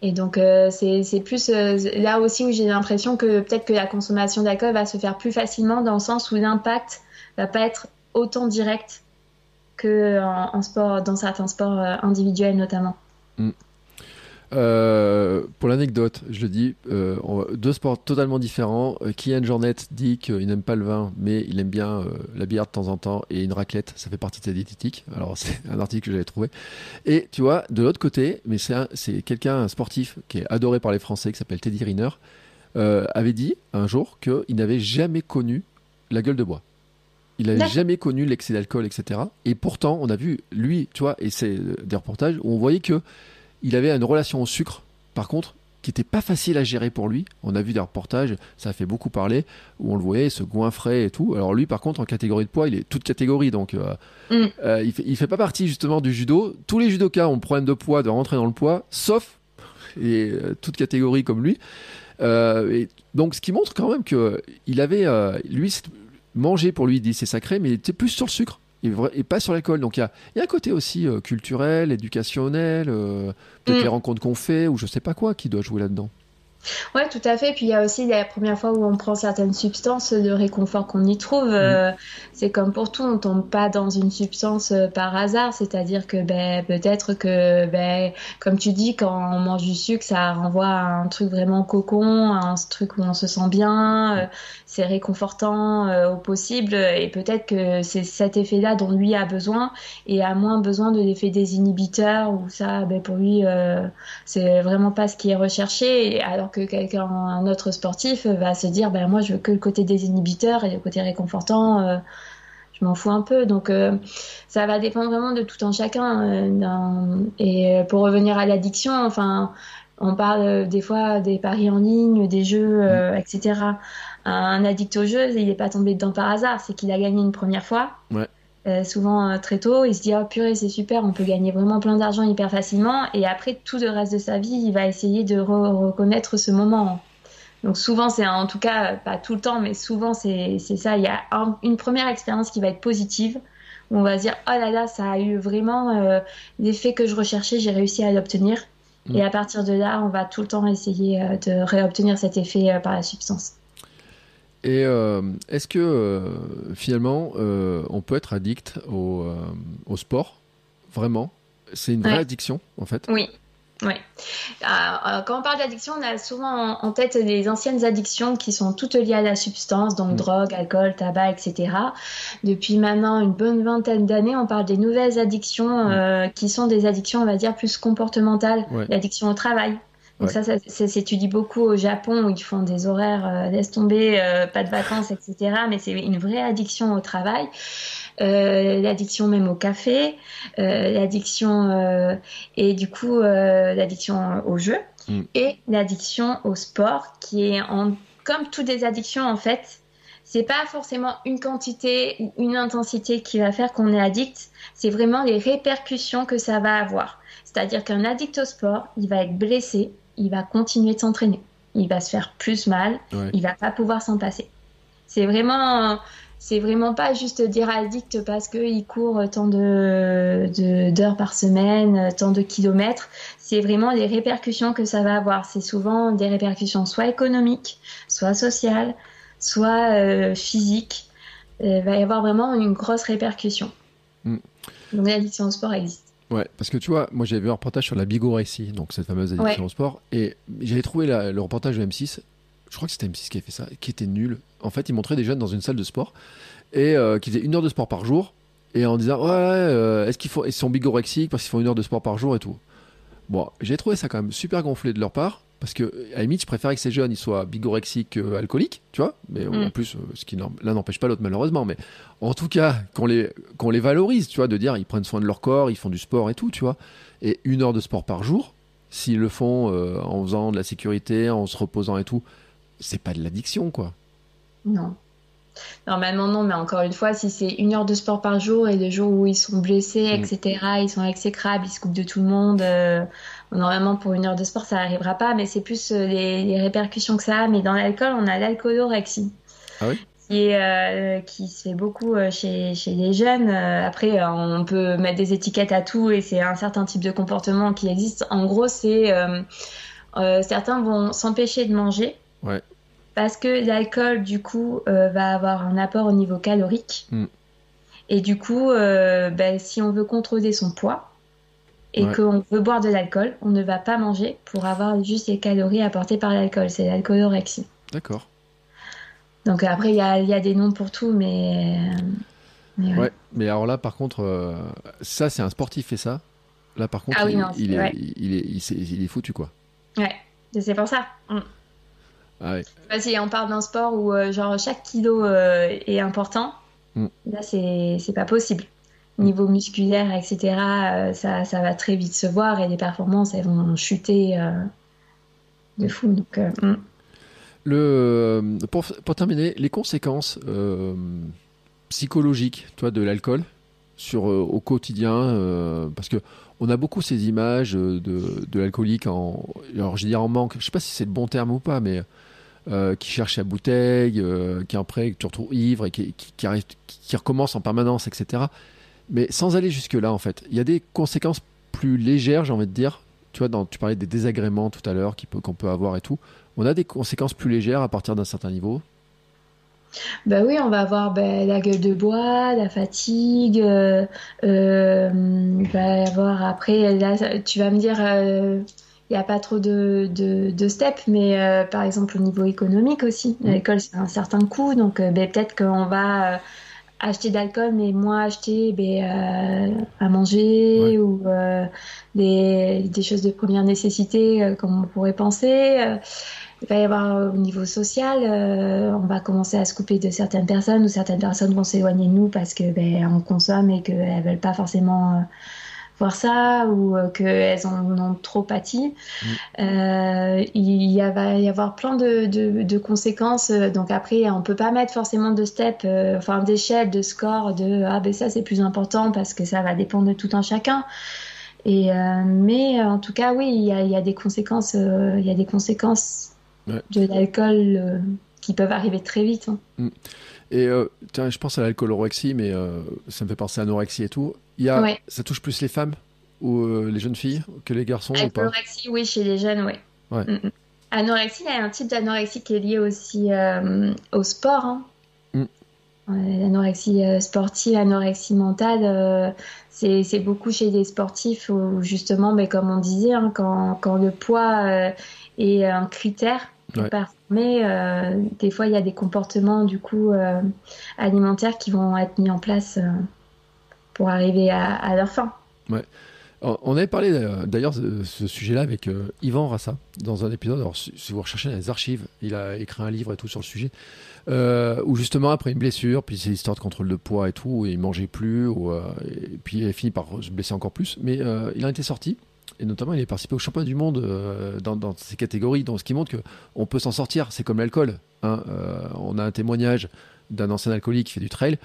Et donc euh, c'est plus euh, là aussi où j'ai l'impression que peut-être que la consommation d'alcool va se faire plus facilement dans le sens où l'impact va pas être autant direct que en, sport, dans certains sports individuels notamment. Mm. Euh, pour l'anecdote, je le dis, euh, deux sports totalement différents. Euh, Kian Jornet dit qu'il n'aime pas le vin, mais il aime bien la bière de temps en temps et une raclette, ça fait partie de sa diététique. Alors [laughs] c'est un article que j'avais trouvé. Et tu vois, de l'autre côté, mais c'est quelqu'un, un sportif qui est adoré par les Français, qui s'appelle Teddy Riner, avait dit un jour qu'il n'avait jamais connu la gueule de bois. Il n'avait jamais connu l'excès d'alcool, etc. Et pourtant, on a vu, lui, tu vois, et c'est des reportages où on voyait que il avait une relation au sucre, par contre, qui n'était pas facile à gérer pour lui. On a vu des reportages, ça a fait beaucoup parler, où on le voyait se goinfrer et tout. Alors lui, par contre, en catégorie de poids, il est toute catégorie, donc euh, mm. euh, il, fait, fait pas partie justement du judo. Tous les judokas ont problème de poids, de rentrer dans le poids, sauf et euh, toute catégorie comme lui. et donc, ce qui montre quand même que il avait, lui, manger pour lui, dit c'est sacré, mais il était plus sur le sucre et, pas sur l'école. Donc il y a, y a, un côté aussi euh, culturel, éducationnel, euh, peut-être mm. les rencontres qu'on fait ou je sais pas quoi qui doit jouer là-dedans. Oui, tout à fait. Puis il y a aussi la première fois où on prend certaines substances de réconfort qu'on y trouve. Euh, mm. c'est comme pour tout, on tombe pas dans une substance euh, par hasard. C'est-à-dire que ben, peut-être que, ben, comme tu dis, quand on mange du sucre, ça renvoie à un truc vraiment cocon, à un truc où on se sent bien, euh, c'est réconfortant au possible. Et peut-être que c'est cet effet-là dont lui a besoin et a moins besoin de l'effet des inhibiteurs où ça, ben, pour lui, c'est vraiment pas ce qui est recherché. Alors que quelqu'un, un autre sportif, va se dire, ben moi je veux que le côté des inhibiteurs et le côté réconfortant, euh, je m'en fous un peu. Donc euh, ça va dépendre vraiment de tout un chacun. Euh, et pour revenir à l'addiction, enfin, on parle des fois des paris en ligne, des jeux, etc. Un addict aux jeux, il n'est pas tombé dedans par hasard, c'est qu'il a gagné une première fois. Ouais. Euh, souvent euh, très tôt. Il se dit oh purée c'est super, on peut gagner vraiment plein d'argent hyper facilement. Et après tout le reste de sa vie, il va essayer de reconnaître ce moment. Donc souvent c'est en tout cas pas tout le temps, mais souvent c'est ça. Il y a une première expérience qui va être positive où on va se dire oh là là ça a eu vraiment euh, l'effet que je recherchais, j'ai réussi à l'obtenir. Mm. Et à partir de là, on va tout le temps essayer de réobtenir cet effet par la substance. Et euh, est-ce que euh, finalement, euh, on peut être addict au, au sport? Vraiment? C'est une vraie addiction, en fait? Oui. Oui. quand on parle d'addiction, on a souvent en, tête les anciennes addictions qui sont toutes liées à la substance, donc mm. drogue, alcool, tabac, etc. Depuis maintenant une bonne vingtaine d'années, on parle des nouvelles addictions mm. qui sont des addictions, on va dire, plus comportementales. L'addiction au travail, donc ça, ça, s'étudie beaucoup au Japon où ils font des horaires, euh, laisse tomber, euh, pas de vacances, etc. Mais c'est une vraie addiction au travail. Euh, l'addiction même au café, euh, l'addiction et du coup l'addiction au jeu mm. et l'addiction au sport qui est en comme toutes les addictions en fait c'est pas forcément une quantité ou une intensité qui va faire qu'on est addict, c'est vraiment les répercussions que ça va avoir. C'est-à-dire qu'un addict au sport, il va être blessé, il va continuer de s'entraîner. Il va se faire plus mal, il va pas pouvoir s'en passer. C'est vraiment, c'est vraiment pas juste dire addict parce qu'il court tant de, d'heures par semaine, tant de kilomètres. C'est vraiment les répercussions que ça va avoir. C'est souvent des répercussions soit économiques, soit sociales, soit euh, physiques. Il va y avoir vraiment une grosse répercussion. Mm. Donc l'addiction au sport existe. Ouais, parce que tu vois, moi j'avais vu un reportage sur la bigorexie, donc cette fameuse addiction au sport, et j'avais trouvé le reportage de M6, je crois que c'était M6 qui a fait ça, qui était nul. En fait, il montrait des jeunes dans une salle de sport et euh, qui faisaient une heure de sport par jour, et en disant ouais, euh, est-ce qu'ils font, ils sont bigorexiques parce qu'ils font une heure de sport par jour et tout. Bon, j'ai trouvé ça quand même super gonflé de leur part. Parce que, à la limite, je préférais que ces jeunes ils soient bigorexiques qu'alcooliques, tu vois. Mais en mm. plus, euh, ce qui l'un n'empêche pas l'autre, malheureusement. Mais en tout cas, qu'on les, qu'on les valorise, tu vois, de dire ils prennent soin de leur corps, ils font du sport et tout, tu vois. Et une heure de sport par jour, s'ils le font euh, en faisant de la sécurité, en se reposant et tout, c'est pas de l'addiction, quoi. Non. Normalement, non, mais encore une fois, si c'est une heure de sport par jour et des jours où ils sont blessés, mm. etc., ils sont exécrables, ils se coupent de tout le monde. Euh, Normalement, pour une heure de sport, ça n'arrivera pas, mais c'est plus euh, les, répercussions que ça a. Mais dans l'alcool, on a l'alcoolorexie. Ah oui? Qui, euh, qui se fait beaucoup euh, chez, chez les jeunes. Après, on peut mettre des étiquettes à tout et c'est un certain type de comportement qui existe. En gros, c'est certains vont s'empêcher de manger ouais. parce que l'alcool, du coup, va avoir un apport au niveau calorique. Hmm. Et du coup, ben, si on veut contrôler son poids, et qu'on veut boire de l'alcool, on ne va pas manger pour avoir juste les calories apportées par l'alcool. C'est l'alcoolorexie. D'accord. Donc après, il y a, des noms pour tout, mais. Mais, ouais. mais alors là, par contre, euh, ça, c'est un sportif fait ça. Là, par contre, ah il, il, est, il, est, il, est, foutu, quoi. Ouais, c'est pour ça. Mm. Ah ouais. si on parle d'un sport où euh, genre chaque kilo euh, est important, mm. là, c'est pas possible. Niveau musculaire, etc., ça, ça, va très vite se voir et les performances, elles vont chuter de fou. Donc, mm. Le, pour, pour, terminer, les conséquences psychologiques toi, de l'alcool sur, euh, au quotidien euh, Parce que on a beaucoup ces images de, de l'alcoolique en, alors je dire en manque, je sais pas si c'est le bon terme ou pas, mais euh, qui cherche sa bouteille, qui après tu retrouves ivre et qui, qui, arrive, qui, recommence en permanence, etc. Mais sans aller jusque là, en fait, il y a des conséquences plus légères, j'ai envie de dire. Tu vois, dans, tu parlais des désagréments tout à l'heure qu'on peut avoir et tout. On a des conséquences plus légères à partir d'un certain niveau. Ben oui, on va avoir ben, la gueule de bois, la fatigue. Euh, euh, y avoir après, là, tu vas me dire, euh, il n'y a pas trop de, de, steps, mais par exemple au niveau économique aussi, mmh. l'école c'est un certain coût, donc ben, peut-être qu'on va acheter d'alcool, mais moins acheter ben, à manger ou des, des, choses de première nécessité, comme on pourrait penser. Il va y avoir euh, au niveau social, euh, on va commencer à se couper de certaines personnes ou certaines personnes vont s'éloigner de nous parce que ben, on consomme et qu'elles veulent pas forcément euh, voir ça ou qu'elles en ont trop pâti. Mm. il y va y avoir plein de, de, conséquences. Donc après, on peut pas mettre forcément de step, enfin d'échelle, de score, de ah ben ça c'est plus important parce que ça va dépendre de tout un chacun. Et mais en tout cas, oui, il y a, y a, des conséquences. Il y a des conséquences de l'alcool euh, qui peuvent arriver très vite. Hein. Mm. Et euh, tiens, je pense à l'alcoolorexie, mais euh, ça me fait penser à l'anorexie et tout. Il y a, Ça touche plus les femmes ou les jeunes filles que les garçons ou pas oui, chez les jeunes, oui. Ouais. Mm, mm. Anorexie, il y a un type d'anorexie qui est lié aussi au sport. Hein. L'anorexie sportive, l'anorexie mentale, c'est beaucoup chez les sportifs où justement, mais comme on disait, hein, quand, quand, le poids est un critère, mais euh, des fois, il y a des comportements du coup euh, alimentaires qui vont être mis en place euh, pour arriver à, leur fin. Ouais. On avait parlé d'ailleurs de ce sujet-là avec Yvan Rassa dans un épisode. Alors, si vous recherchez dans les archives, il a écrit un livre et tout sur le sujet. où justement, après une blessure, puis c'est l'histoire de contrôle de poids et tout, et il mangeait plus, ou, et puis il a fini par se blesser encore plus. Mais il a été sorti et notamment il est participé au championnat du monde euh, dans, ces catégories, donc ce qui montre qu'on peut s'en sortir. C'est comme l'alcool. Hein. Euh, on a un témoignage d'un ancien alcoolique qui fait du trail.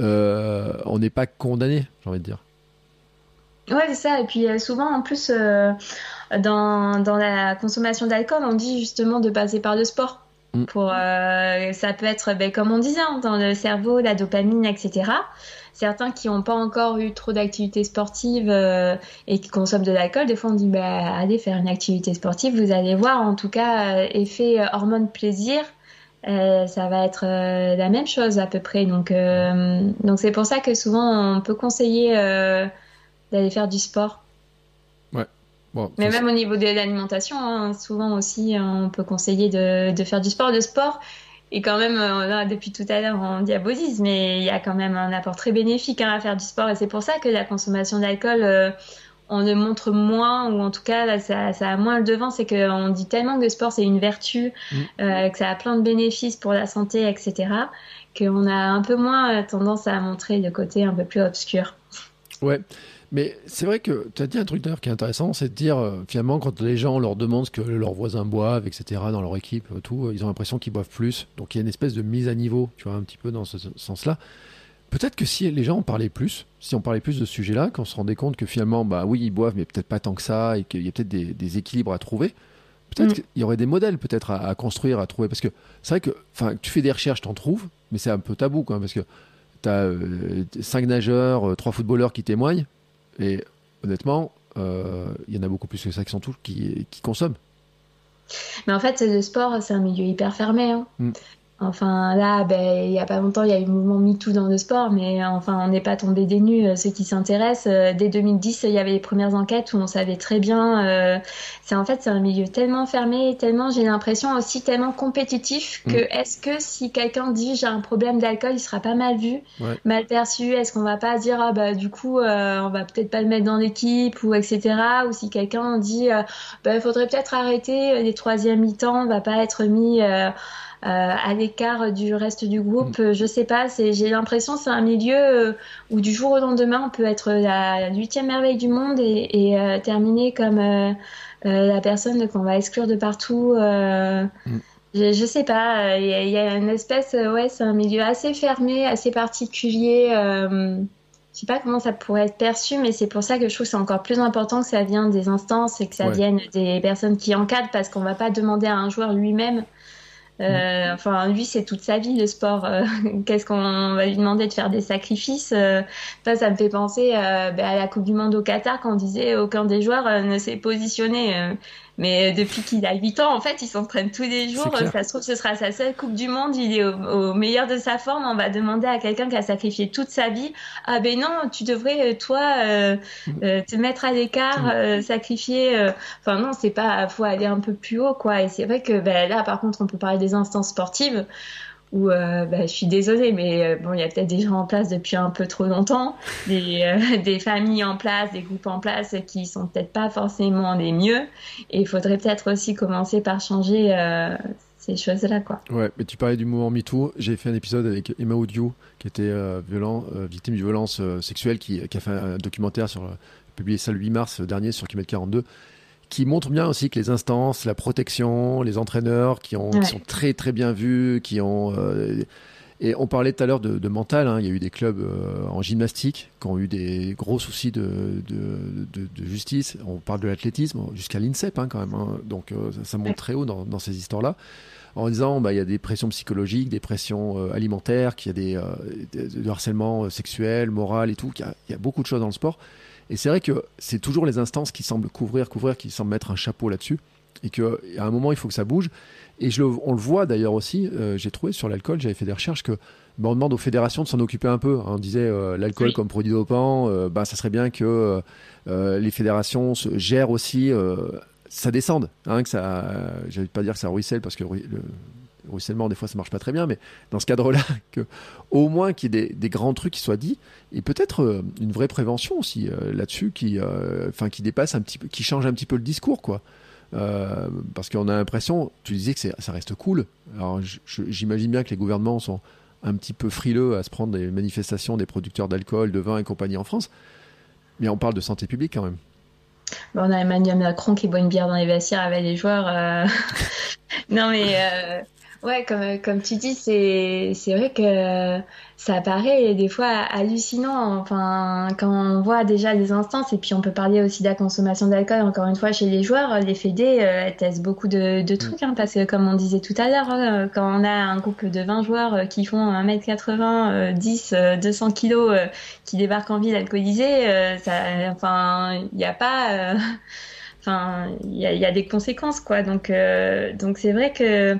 Euh, on n'est pas condamné, j'ai envie de dire. Ouais, c'est ça. Et puis souvent, en plus, dans, dans, la consommation d'alcool, on dit justement de passer par le sport. Mm. Pour, ça peut être, ben, comme on disait, hein, dans le cerveau, la dopamine, etc certains qui n'ont pas encore eu trop d'activités sportives euh, et qui consomment de l'alcool, des fois on dit bah, allez faire une activité sportive, vous allez voir en tout cas euh, effet euh, hormone plaisir, ça va être la même chose à peu près. Donc donc c'est pour ça que souvent on peut conseiller d'aller faire du sport. Ouais. Mais même au niveau de l'alimentation, hein, souvent aussi on peut conseiller de, de faire du sport. De sport, et quand même, euh, depuis tout à l'heure, on diabolise, mais il y a quand même un apport très bénéfique hein, à faire du sport. Et c'est pour ça que la consommation d'alcool, euh, on le montre moins, ou en tout cas, ça, ça a moins le devant. C'est qu'on dit tellement que le sport, c'est une vertu, mm. euh, que ça a plein de bénéfices pour la santé, etc., qu'on a un peu moins tendance à montrer le côté un peu plus obscur. Ouais. Mais c'est vrai que tu as dit un truc d'ailleurs qui est intéressant, c'est de dire euh, finalement quand les gens leur demandent ce que leurs voisins boivent, etc., dans leur équipe, euh, tout, euh, ils ont l'impression qu'ils boivent plus. Donc il y a une espèce de mise à niveau, tu vois, un petit peu dans ce sens-là. Peut-être que si les gens en parlaient plus, si on parlait plus de ce sujet-là, qu'on se rendait compte que finalement, bah oui, ils boivent, mais peut-être pas tant que ça, et qu'il y a peut-être des, équilibres à trouver, peut-être mm. qu'il y aurait des modèles peut-être à, construire, à trouver. Parce que c'est vrai que tu fais des recherches, t'en trouves, mais c'est un peu tabou, quoi, parce que tu as cinq nageurs, trois footballeurs qui témoignent, et honnêtement, euh, il y en a beaucoup plus que ça qui sont tous qui, qui consomment. Mais en fait, le sport, c'est un milieu hyper fermé. Hein. Mm. Enfin, là, ben, il y a pas longtemps, il y a eu le mouvement MeToo dans le sport, mais enfin, on n'est pas tombé des nues. Euh, ceux qui s'intéressent, euh, dès 2010, il y avait les premières enquêtes où on savait très bien. Euh, c'est en fait, c'est un milieu tellement fermé, tellement, j'ai l'impression aussi tellement compétitif que mm. est-ce que si quelqu'un dit j'ai un problème d'alcool, il sera pas mal vu, mal perçu? Est-ce qu'on va pas dire ah bah du coup, on va peut-être pas le mettre dans l'équipe ou etc. Ou si quelqu'un dit bah, il faudrait peut-être arrêter les troisième mi-temps, on va pas être mis euh, à l'écart du reste du groupe. Mm. Je sais pas, j'ai l'impression c'est un milieu euh, où du jour au lendemain on peut être la huitième merveille du monde et, euh, terminer comme la personne qu'on va exclure de partout. Mm. Je, je, sais pas, il y, a une espèce, ouais, c'est un milieu assez fermé, assez particulier. je sais pas comment ça pourrait être perçu, mais c'est pour ça que je trouve que c'est encore plus important que ça vienne des instances et que ça vienne des personnes qui encadrent, parce qu'on va pas demander à un joueur lui-même euh, enfin, lui, c'est toute sa vie le sport. Euh, [laughs] qu'est-ce qu'on va lui demander de faire des sacrifices euh, Ça, me fait penser ben, à la Coupe du Monde au Qatar quand on disait aucun des joueurs ne s'est positionné. Mais depuis qu'il a 8 ans, en fait, il s'entraîne tous les jours. Ça se trouve, ce sera sa seule Coupe du Monde. Il est au, meilleur de sa forme. On va demander à quelqu'un qui a sacrifié toute sa vie. Ah ben non, tu devrais, euh, toi, euh, euh, te mettre à l'écart, mm. sacrifier. Enfin non, c'est pas. Faut aller un peu plus haut, quoi. Et c'est vrai que ben, là, par contre, on peut parler des instances sportives où euh, bah, je suis désolée, mais euh, bon, il y a peut-être des gens en place depuis un peu trop longtemps, des, euh, [laughs] familles en place, des groupes en place qui sont peut-être pas forcément les mieux. Et il faudrait peut-être aussi commencer par changer ces choses-là, quoi. Ouais, mais tu parlais du mouvement MeToo. J'ai fait un épisode avec Emma Audio, qui était victime de violence sexuelle, qui, qui, a fait un documentaire sur publié ça le 8 mars dernier sur Kilomètre 42 qui montre bien aussi que les instances, la protection, les entraîneurs qui, ont, sont très très bien vus, qui ont euh, et on parlait tout à l'heure de, mental. Hein. Il y a eu des clubs euh, en gymnastique qui ont eu des gros soucis de, de, justice. On parle de l'athlétisme jusqu'à l'INSEP hein, quand même. Hein. Donc euh, ça, monte très haut dans, dans ces histoires-là. En disant, bah, il y a des pressions psychologiques, des pressions alimentaires, qu'il y a des, des, harcèlement sexuel, moral et tout. Il y, a, il y a beaucoup de choses dans le sport. Et c'est vrai que c'est toujours les instances qui semblent couvrir, couvrir, qui semblent mettre un chapeau là-dessus. Et qu'à un moment, il faut que ça bouge. Et je on le voit d'ailleurs aussi, euh, j'ai trouvé sur l'alcool, j'avais fait des recherches que ben, on demande aux fédérations de s'en occuper un peu. Hein. On disait euh, l'alcool comme produit dopant, euh, bah, ça serait bien que les fédérations se gèrent aussi, ça descende. Hein, que ça, j'allais pas dire que ça ruisselle parce que le, ruissellement, des fois, ça marche pas très bien, mais dans ce cadre-là, [laughs] au moins qu'il y ait des, grands trucs qui soient dits, et peut-être euh, une vraie prévention aussi euh, là-dessus, qui, euh, enfin, qui dépasse un petit peu, qui change un petit peu le discours, quoi. parce qu'on a l'impression, tu disais que ça reste cool. Alors, j'imagine bien que les gouvernements sont un petit peu frileux à se prendre des manifestations des producteurs d'alcool, de vin et compagnie en France, mais on parle de santé publique quand même. on a Emmanuel Macron qui boit une bière dans les vestiaires avec les joueurs. [laughs] non mais Ouais, comme, comme tu dis, c'est, c'est vrai que ça paraît des fois hallucinant. Enfin, quand on voit déjà des instances, et puis on peut parler aussi de la consommation d'alcool, encore une fois, chez les joueurs, les fédés euh, testent beaucoup de, de trucs, hein, parce que comme on disait tout à l'heure, hein, quand on a un groupe de 20 joueurs euh, qui font 1m80, 10, 200 kilos, euh, qui débarquent en ville alcoolisés, euh, ça, enfin, il n'y a pas... [laughs] Enfin, il y a, y a, des conséquences, quoi. Donc, donc c'est vrai que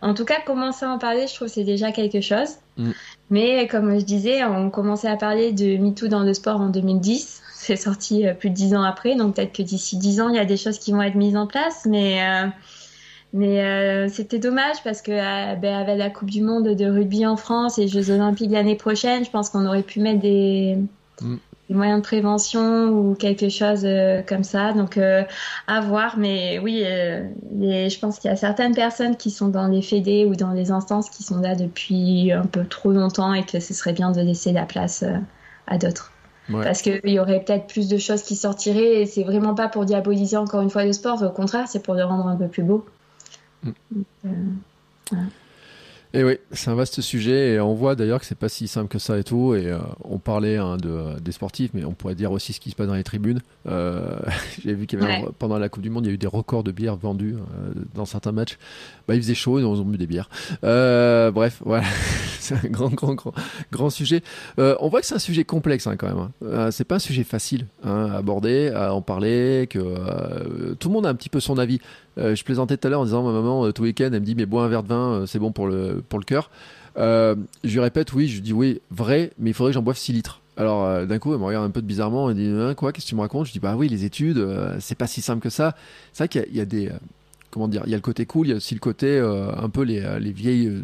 en tout cas, commencer à en parler, je trouve c'est déjà quelque chose. Mm. Mais comme je disais, on commençait à parler de MeToo dans le sport en 2010. [laughs] C'est sorti euh, plus de dix ans après, donc peut-être que d'ici dix ans, il y a des choses qui vont être mises en place. Mais euh, mais euh, c'était dommage parce que ben, avec la Coupe du Monde de rugby en France et les Jeux Olympiques l'année prochaine, je pense qu'on aurait pu mettre des, mm des moyens de prévention ou quelque chose euh, comme ça. Donc euh, à voir, mais oui, euh, je pense qu'il y a certaines personnes qui sont dans les fédés ou dans les instances qui sont là depuis un peu trop longtemps et que ce serait bien de laisser la place à d'autres. Parce qu'il y aurait peut-être plus de choses qui sortiraient et c'est vraiment pas pour diaboliser encore une fois le sport, au contraire, c'est pour le rendre un peu plus beau. Mm. Et oui, c'est un vaste sujet et on voit d'ailleurs que c'est pas si simple que ça et tout. Et euh, on parlait hein, de, des sportifs, mais on pourrait dire aussi ce qui se passe dans les tribunes. Euh, [laughs] J'ai vu qu'il y avait pendant la Coupe du Monde, il y a eu des records de bières vendues euh, dans certains matchs. Bah, il faisait chaud et on a bu des bières. Euh, bref, voilà, [laughs] c'est un grand, grand, grand, grand sujet. on voit que c'est un sujet complexe hein, quand même. Hein. c'est pas un sujet facile à aborder, à en parler, que tout le monde a un petit peu son avis. je plaisantais tout à l'heure en disant ma maman tout week-end elle me dit mais bois un verre de vin c'est bon pour le pour le cœur. je lui répète, oui, je lui dis oui, vrai, mais il faudrait que j'en boive 6 litres. Alors d'un coup, elle me regarde un peu bizarrement, elle dit hein, quoi, qu'est-ce que tu me racontes? Je dis bah oui, les études, c'est pas si simple que ça. C'est vrai qu'il y, a des comment dire, il y a le côté cool, il y a aussi le côté un peu les, les vieilles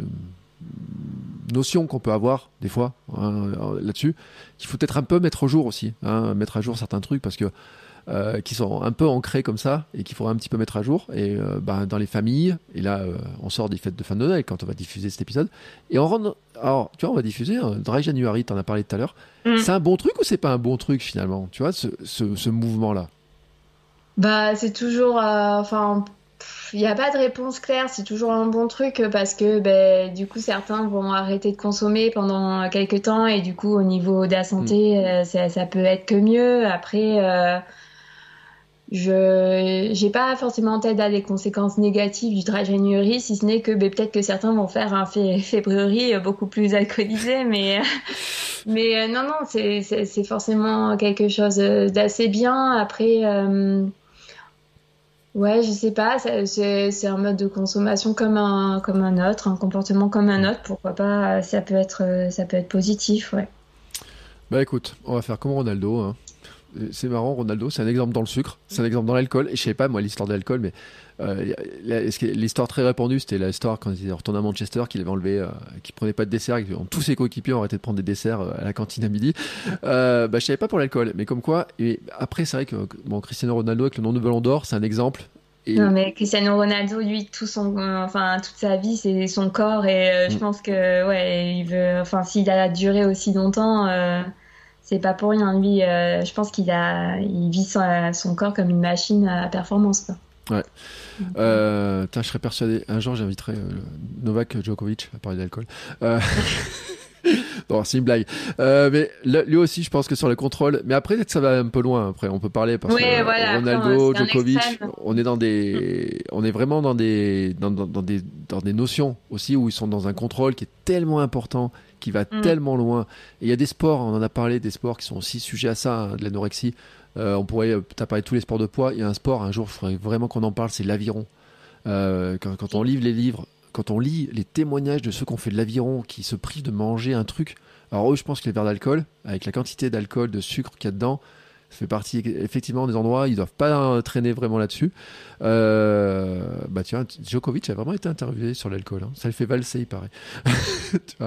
notions qu'on peut avoir des fois hein, là-dessus, qu'il faut peut-être un peu mettre au jour aussi, hein, mettre à jour certains trucs parce que euh, qui sont un peu ancrés comme ça et qu'il faudra un petit peu mettre à jour. Et euh, ben, dans les familles, et là euh, on sort des fêtes de fin de Noël quand on va diffuser cet épisode, et on rentre. Alors tu vois, on va diffuser Dry January, t'en as parlé tout à l'heure. Mm. C'est un bon truc ou c'est pas un bon truc finalement, tu vois, ce, ce, ce mouvement-là? Bah, c'est toujours. Enfin il n'y a pas de réponse claire, c'est toujours un bon truc parce que ben, du coup certains vont arrêter de consommer pendant quelques temps et du coup au niveau de la santé mm. euh, ça, peut être que mieux. Après, euh, je j'ai pas forcément en tête les conséquences négatives du tragénurie, si ce n'est que ben, peut-être que certains vont faire un février beaucoup plus alcoolisé, [laughs] mais mais euh, non non c'est forcément quelque chose d'assez bien. Après Ouais, je sais pas, c'est un mode de consommation comme un, comme un autre, un comportement comme un autre, pourquoi pas, ça peut être, ça peut être positif, ouais. Bah écoute, on va faire comme Ronaldo. Hein. C'est marrant, Ronaldo, c'est un exemple dans le sucre, c'est un exemple dans l'alcool, et je sais pas moi l'histoire de l'alcool, mais euh, l'histoire très répandue, c'était l'histoire quand il est retourné à Manchester, qu'il avait enlevé, euh, qu'il prenait pas de dessert, et que tous ses coéquipiers ont arrêté de prendre des desserts euh, à la cantine à midi. Euh, bah, je savais pas pour l'alcool, mais comme quoi, et après c'est vrai que bon, Cristiano Ronaldo avec le nom de Ballon d'Or, c'est un exemple, non, mais Cristiano Ronaldo, lui, tout son, enfin, toute sa vie, c'est son corps, et euh, je mm. pense que, ouais, il veut, enfin, s'il a duré aussi longtemps, c'est pas pour rien. Lui, euh, je pense qu'il a, il vit son, corps comme une machine à performance, quoi. Ouais. je serais persuadé. Un jour, j'inviterai Novak Djokovic à parler d'alcool. [laughs] bon, c'est une blague. Euh, mais lui aussi, je pense que sur le contrôle. Mais après, ça va un peu loin. Après, on peut parler parce que Ronaldo, Djokovic, on est dans des, on est vraiment dans des, dans, dans, des, dans des notions aussi où ils sont dans un contrôle qui est tellement important, qui va mm. tellement loin. Et il y a des sports, on en a parlé, des sports qui sont aussi sujets à ça, hein, de l'anorexie. Euh, on pourrait, t'as parlé de tous les sports de poids. Il y a un sport, un jour, il faudrait vraiment qu'on en parle, c'est l'aviron. Euh, quand, quand, on livre les livres, quand on lit les témoignages de ceux qui ont fait de l'aviron, qui se privent de manger un truc, alors eux, je pense que les verres d'alcool, avec la quantité d'alcool, de sucre qu'il y a dedans, ça fait partie effectivement des endroits, ils doivent pas traîner vraiment là-dessus. Euh, bah tiens, Djokovic a vraiment été interviewé sur l'alcool. Hein. Ça le fait valser, il paraît. [laughs]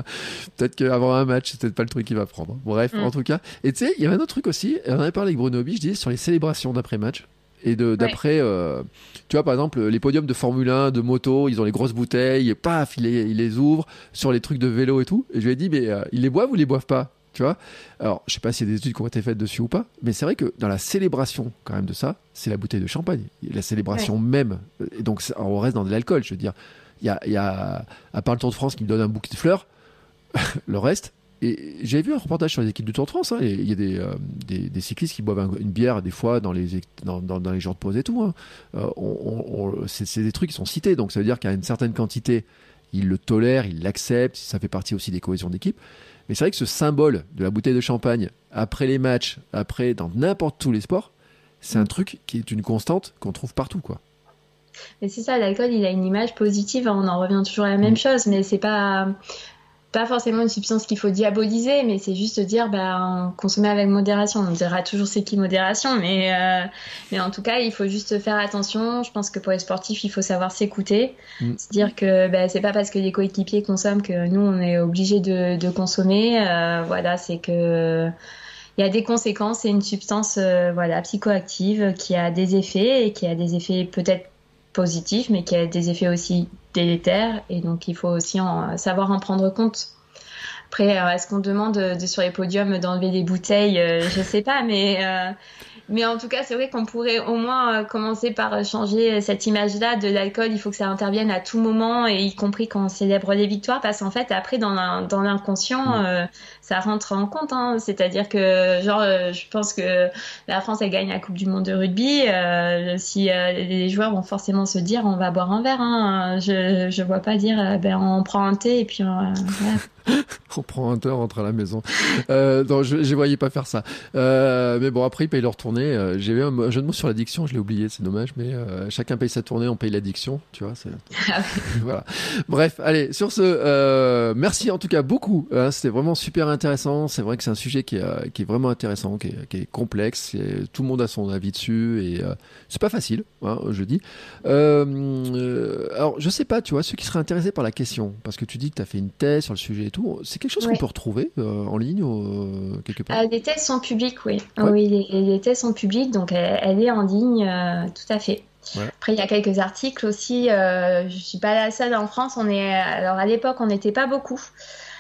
peut-être qu'avant un match, c'est peut-être pas le truc qu'il va prendre. Hein. Bref, mm. en tout cas. Et tu sais, il y avait un autre truc aussi. On avait parlé avec Bruno Bi, je disais, sur les célébrations d'après-match. Et d'après, euh, tu vois, par exemple, les podiums de Formule 1, de moto, ils ont les grosses bouteilles, et paf, ils les, ils les ouvrent sur les trucs de vélo et tout. Et je lui ai dit, mais euh, ils les boivent ou ils les boivent pas? Tu vois Alors, je sais pas s'il y a des études qui ont été faites dessus ou pas, mais c'est vrai que dans la célébration quand même de ça, c'est la bouteille de champagne, la célébration même. Et donc, on reste dans de l'alcool, je veux dire. Il y a, y a, à part le Tour de France qui me donne un bouquet de fleurs, [laughs] le reste, et j'avais vu un reportage sur les équipes du Tour de France. Hein, il y a des, euh, des, des, cyclistes qui boivent une bière des fois dans les, dans, dans, les jours de pause et tout. Hein. Euh, on, c'est des trucs qui sont cités, donc ça veut dire qu'à une certaine quantité, ils le tolèrent, ils l'acceptent. Ça fait partie aussi des cohésions d'équipe. Mais c'est vrai que ce symbole de la bouteille de champagne après les matchs, après dans n'importe tous les sports, c'est un truc qui est une constante qu'on trouve partout, quoi. Mais c'est ça, l'alcool, il a une image positive. On en revient toujours à la même mm. chose, mais c'est pas pas forcément une substance qu'il faut diaboliser, mais c'est juste dire bah, consommer avec modération. On dira toujours c'est qui modération, mais, euh, mais en tout cas, il faut juste faire attention. Je pense que pour les sportifs, il faut savoir s'écouter. Mm. Se dire que bah, c'est pas parce que les coéquipiers consomment que nous, on est obligé de, de, consommer. Euh, voilà, c'est que. Il y a des conséquences, c'est une substance euh, voilà, psychoactive qui a des effets et qui a des effets peut-être positifs, mais qui a des effets aussi Et donc, il faut aussi en, savoir en prendre compte. Après, est-ce qu'on demande de, sur les podiums d'enlever des bouteilles euh, Je sais pas, mais euh, mais en tout cas, c'est vrai qu'on pourrait au moins euh, commencer par changer cette image-là de l'alcool. Il faut que ça intervienne à tout moment, et y compris quand on célèbre les victoires, parce qu'en fait, après, dans l'inconscient, mm. ça rentre en compte. Hein. C'est-à-dire que, genre, je pense que la France, elle gagne la Coupe du Monde de rugby. si les joueurs vont forcément se dire, on va boire un verre. Hein. Je, je vois pas dire, ben, on prend un thé et puis. [laughs] [laughs] on prend un rentre à la maison. Euh, non, je ne voyais pas faire ça. Euh, mais bon, après, ils payent leur tournée. Euh, J'ai eu un jeu de mots sur l'addiction, je l'ai oublié, c'est dommage, mais euh, chacun paye sa tournée, on paye l'addiction, tu vois. Ah [laughs] voilà. Bref, allez, sur ce, euh, merci en tout cas beaucoup. Hein, C'était vraiment super intéressant. C'est vrai que c'est un sujet qui est, qui est vraiment intéressant, qui est, qui est complexe. tout le monde a son avis dessus et c'est pas facile, hein, je dis. alors, je sais pas, tu vois, ceux qui seraient intéressés par la question, parce que tu dis que tu as fait une thèse sur le sujet et tout, c'est quelque chose qu'on peut retrouver euh, en ligne ou euh, quelque part Les thèses sont publiques, oui. Oui, les, les, thèses sont publiques, donc elle, est en ligne, euh, tout à fait. Après, il y a quelques articles aussi. je ne suis pas la seule en France. On est, alors à l'époque, on n'était pas beaucoup.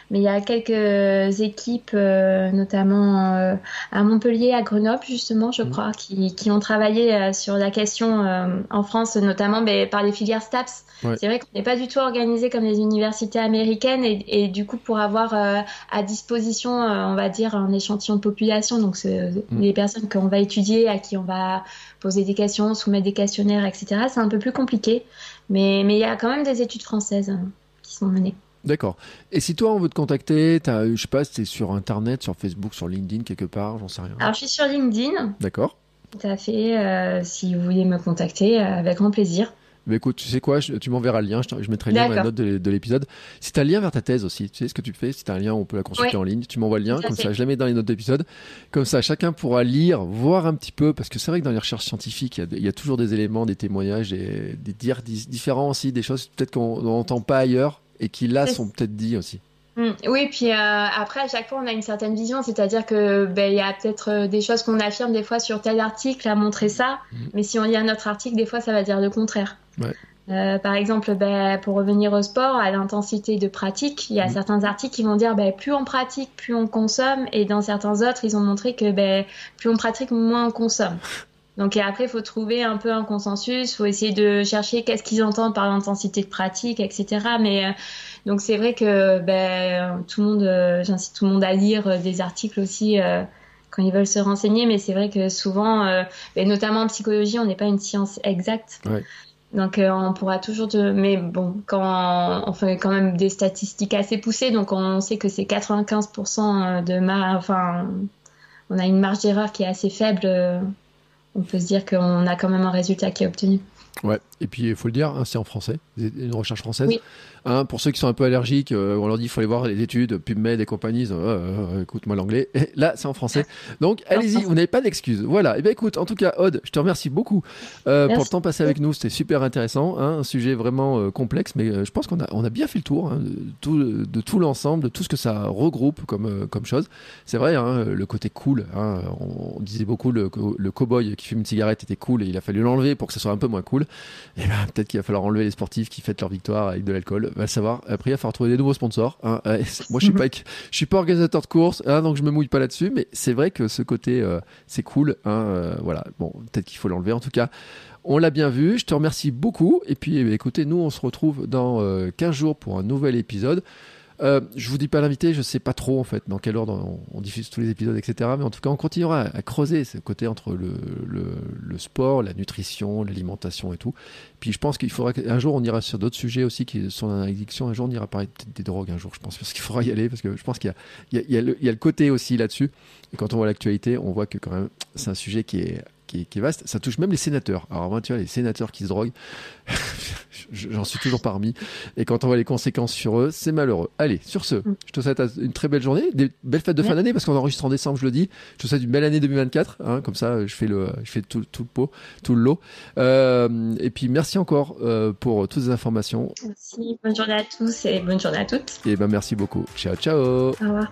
Mais il y a quelques équipes, euh, notamment euh, à Montpellier, à Grenoble, justement, je mmh. crois, qui, qui, ont travaillé euh, sur la question en France, notamment ben, par les filières STAPS. C'est vrai qu'on n'est pas du tout organisé comme les universités américaines et, et du coup, pour avoir à disposition, on va dire, un échantillon de population, donc mmh. les personnes qu'on va étudier, à qui on va poser des questions, soumettre des questionnaires, etc., c'est un peu plus compliqué. Mais, mais il y a quand même des études françaises hein, qui sont menées. D'accord. Et si toi, on veut te contacter, as, je sais pas, es sur Internet, sur Facebook, sur LinkedIn, quelque part, j'en sais rien. Alors, je suis sur LinkedIn. D'accord. Tout à fait. Euh, si vous voulez me contacter, euh, avec grand plaisir. Mais écoute, tu sais quoi, tu m'enverras le lien, je, mettrai le lien dans la note de, l'épisode. Si tu as le lien vers ta thèse aussi, tu sais ce que tu fais, si tu as un lien, on peut la consulter en ligne, tu m'envoies le lien, comme ça je la mets dans les notes d'épisode. Comme ça, chacun pourra lire, voir un petit peu, parce que c'est vrai que dans les recherches scientifiques, il y, a, toujours des éléments, des témoignages, des, des dires différents aussi, des choses peut-être qu'on n'entend pas ailleurs et qui là sont peut-être dit aussi. Mm. Oui, puis euh, après, à chaque fois, on a une certaine vision, c'est-à-dire que ben, il y a peut-être euh, des choses qu'on affirme des fois sur tel article à montrer ça, mm. mais si on lit un autre article, des fois, ça va dire le contraire. Euh, par exemple, ben, pour revenir au sport, à l'intensité de pratique, il y a mm. certains articles qui vont dire ben, plus on pratique, plus on consomme, et dans certains autres, ils ont montré que ben, plus on pratique, moins on consomme. [laughs] Donc et après, il faut trouver un peu un consensus, il faut essayer de chercher qu'est-ce qu'ils entendent par l'intensité de pratique, etc. Mais euh, donc c'est vrai que ben, tout le monde, euh, j'incite tout le monde à lire euh, des articles aussi quand ils veulent se renseigner, mais c'est vrai que souvent, ben, notamment en psychologie, on n'est pas une science exacte. Donc on pourra toujours de... mais bon quand on fait quand même des statistiques assez poussées donc on sait que c'est 95% de mar... enfin on a une marge d'erreur qui est assez faible on peut se dire qu'on a quand même un résultat qui est obtenu. Ouais, et puis il faut le dire, hein, c'est en français, une recherche française. Hein, pour ceux qui sont un peu allergiques, euh, on leur dit il faut aller voir les études, PubMed et compagnie, ils euh, écoute-moi l'anglais. Là, c'est en français. [laughs] Donc allez-y, vous n'avez pas d'excuses. Voilà, et eh bien écoute, en tout cas, Aude, je te remercie beaucoup euh, pour le temps passé avec nous, c'était super intéressant, hein, un sujet vraiment complexe, mais je pense qu'on a, on a bien fait le tour de, tout, de tout l'ensemble, de tout ce que ça regroupe comme, comme chose. C'est vrai, le côté cool, on, disait beaucoup le, le cow-boy qui fume une cigarette était cool et il a fallu l'enlever pour que ça soit un peu moins cool et eh ben, peut-être qu'il va falloir enlever les sportifs qui fêtent leur victoire avec de l'alcool. Va savoir. Après, il va falloir trouver des nouveaux sponsors. Hein. [laughs] moi, je suis pas, suis pas organisateur de course, hein, donc je me mouille pas là-dessus. Mais c'est vrai que ce côté, euh, c'est cool. Hein, euh, voilà. Bon, peut-être qu'il faut l'enlever. En tout cas, on l'a bien vu. Je te remercie beaucoup. Et puis, eh écoutez, nous, on se retrouve dans 15 euh, jours pour un nouvel épisode. Euh, je vous dis pas l'invité, je sais pas trop en fait dans quel ordre on, diffuse tous les épisodes, etc. Mais en tout cas, on continuera à, creuser ce côté entre le, le, sport, la nutrition, l'alimentation et tout. Puis je pense qu'il faudra qu'un jour on ira sur d'autres sujets aussi qui sont en addiction. Un jour on ira parler peut-être des drogues. Un jour, je pense parce qu'il faudra y aller parce que je pense qu'il y, y, y, a le côté aussi là-dessus. Et quand on voit l'actualité, on voit que quand même c'est un sujet qui est qui est, vaste. Ça touche même les sénateurs. Alors moi, tu vois, les sénateurs qui se droguent, [laughs] j'en suis toujours parmi. Et quand on voit les conséquences sur eux, c'est malheureux. Allez, sur ce, mm. je te souhaite une très belle journée, des belles fêtes de fin d'année, parce qu'on enregistre en décembre, je le dis. Je te souhaite une belle année 2024. Hein, comme ça, je fais le, je fais tout, tout le pot, tout le lot. Euh, et puis merci encore euh, pour toutes les informations. Merci. Bonne journée à tous et bonne journée à toutes. Et ben merci beaucoup. Ciao, ciao. Au revoir.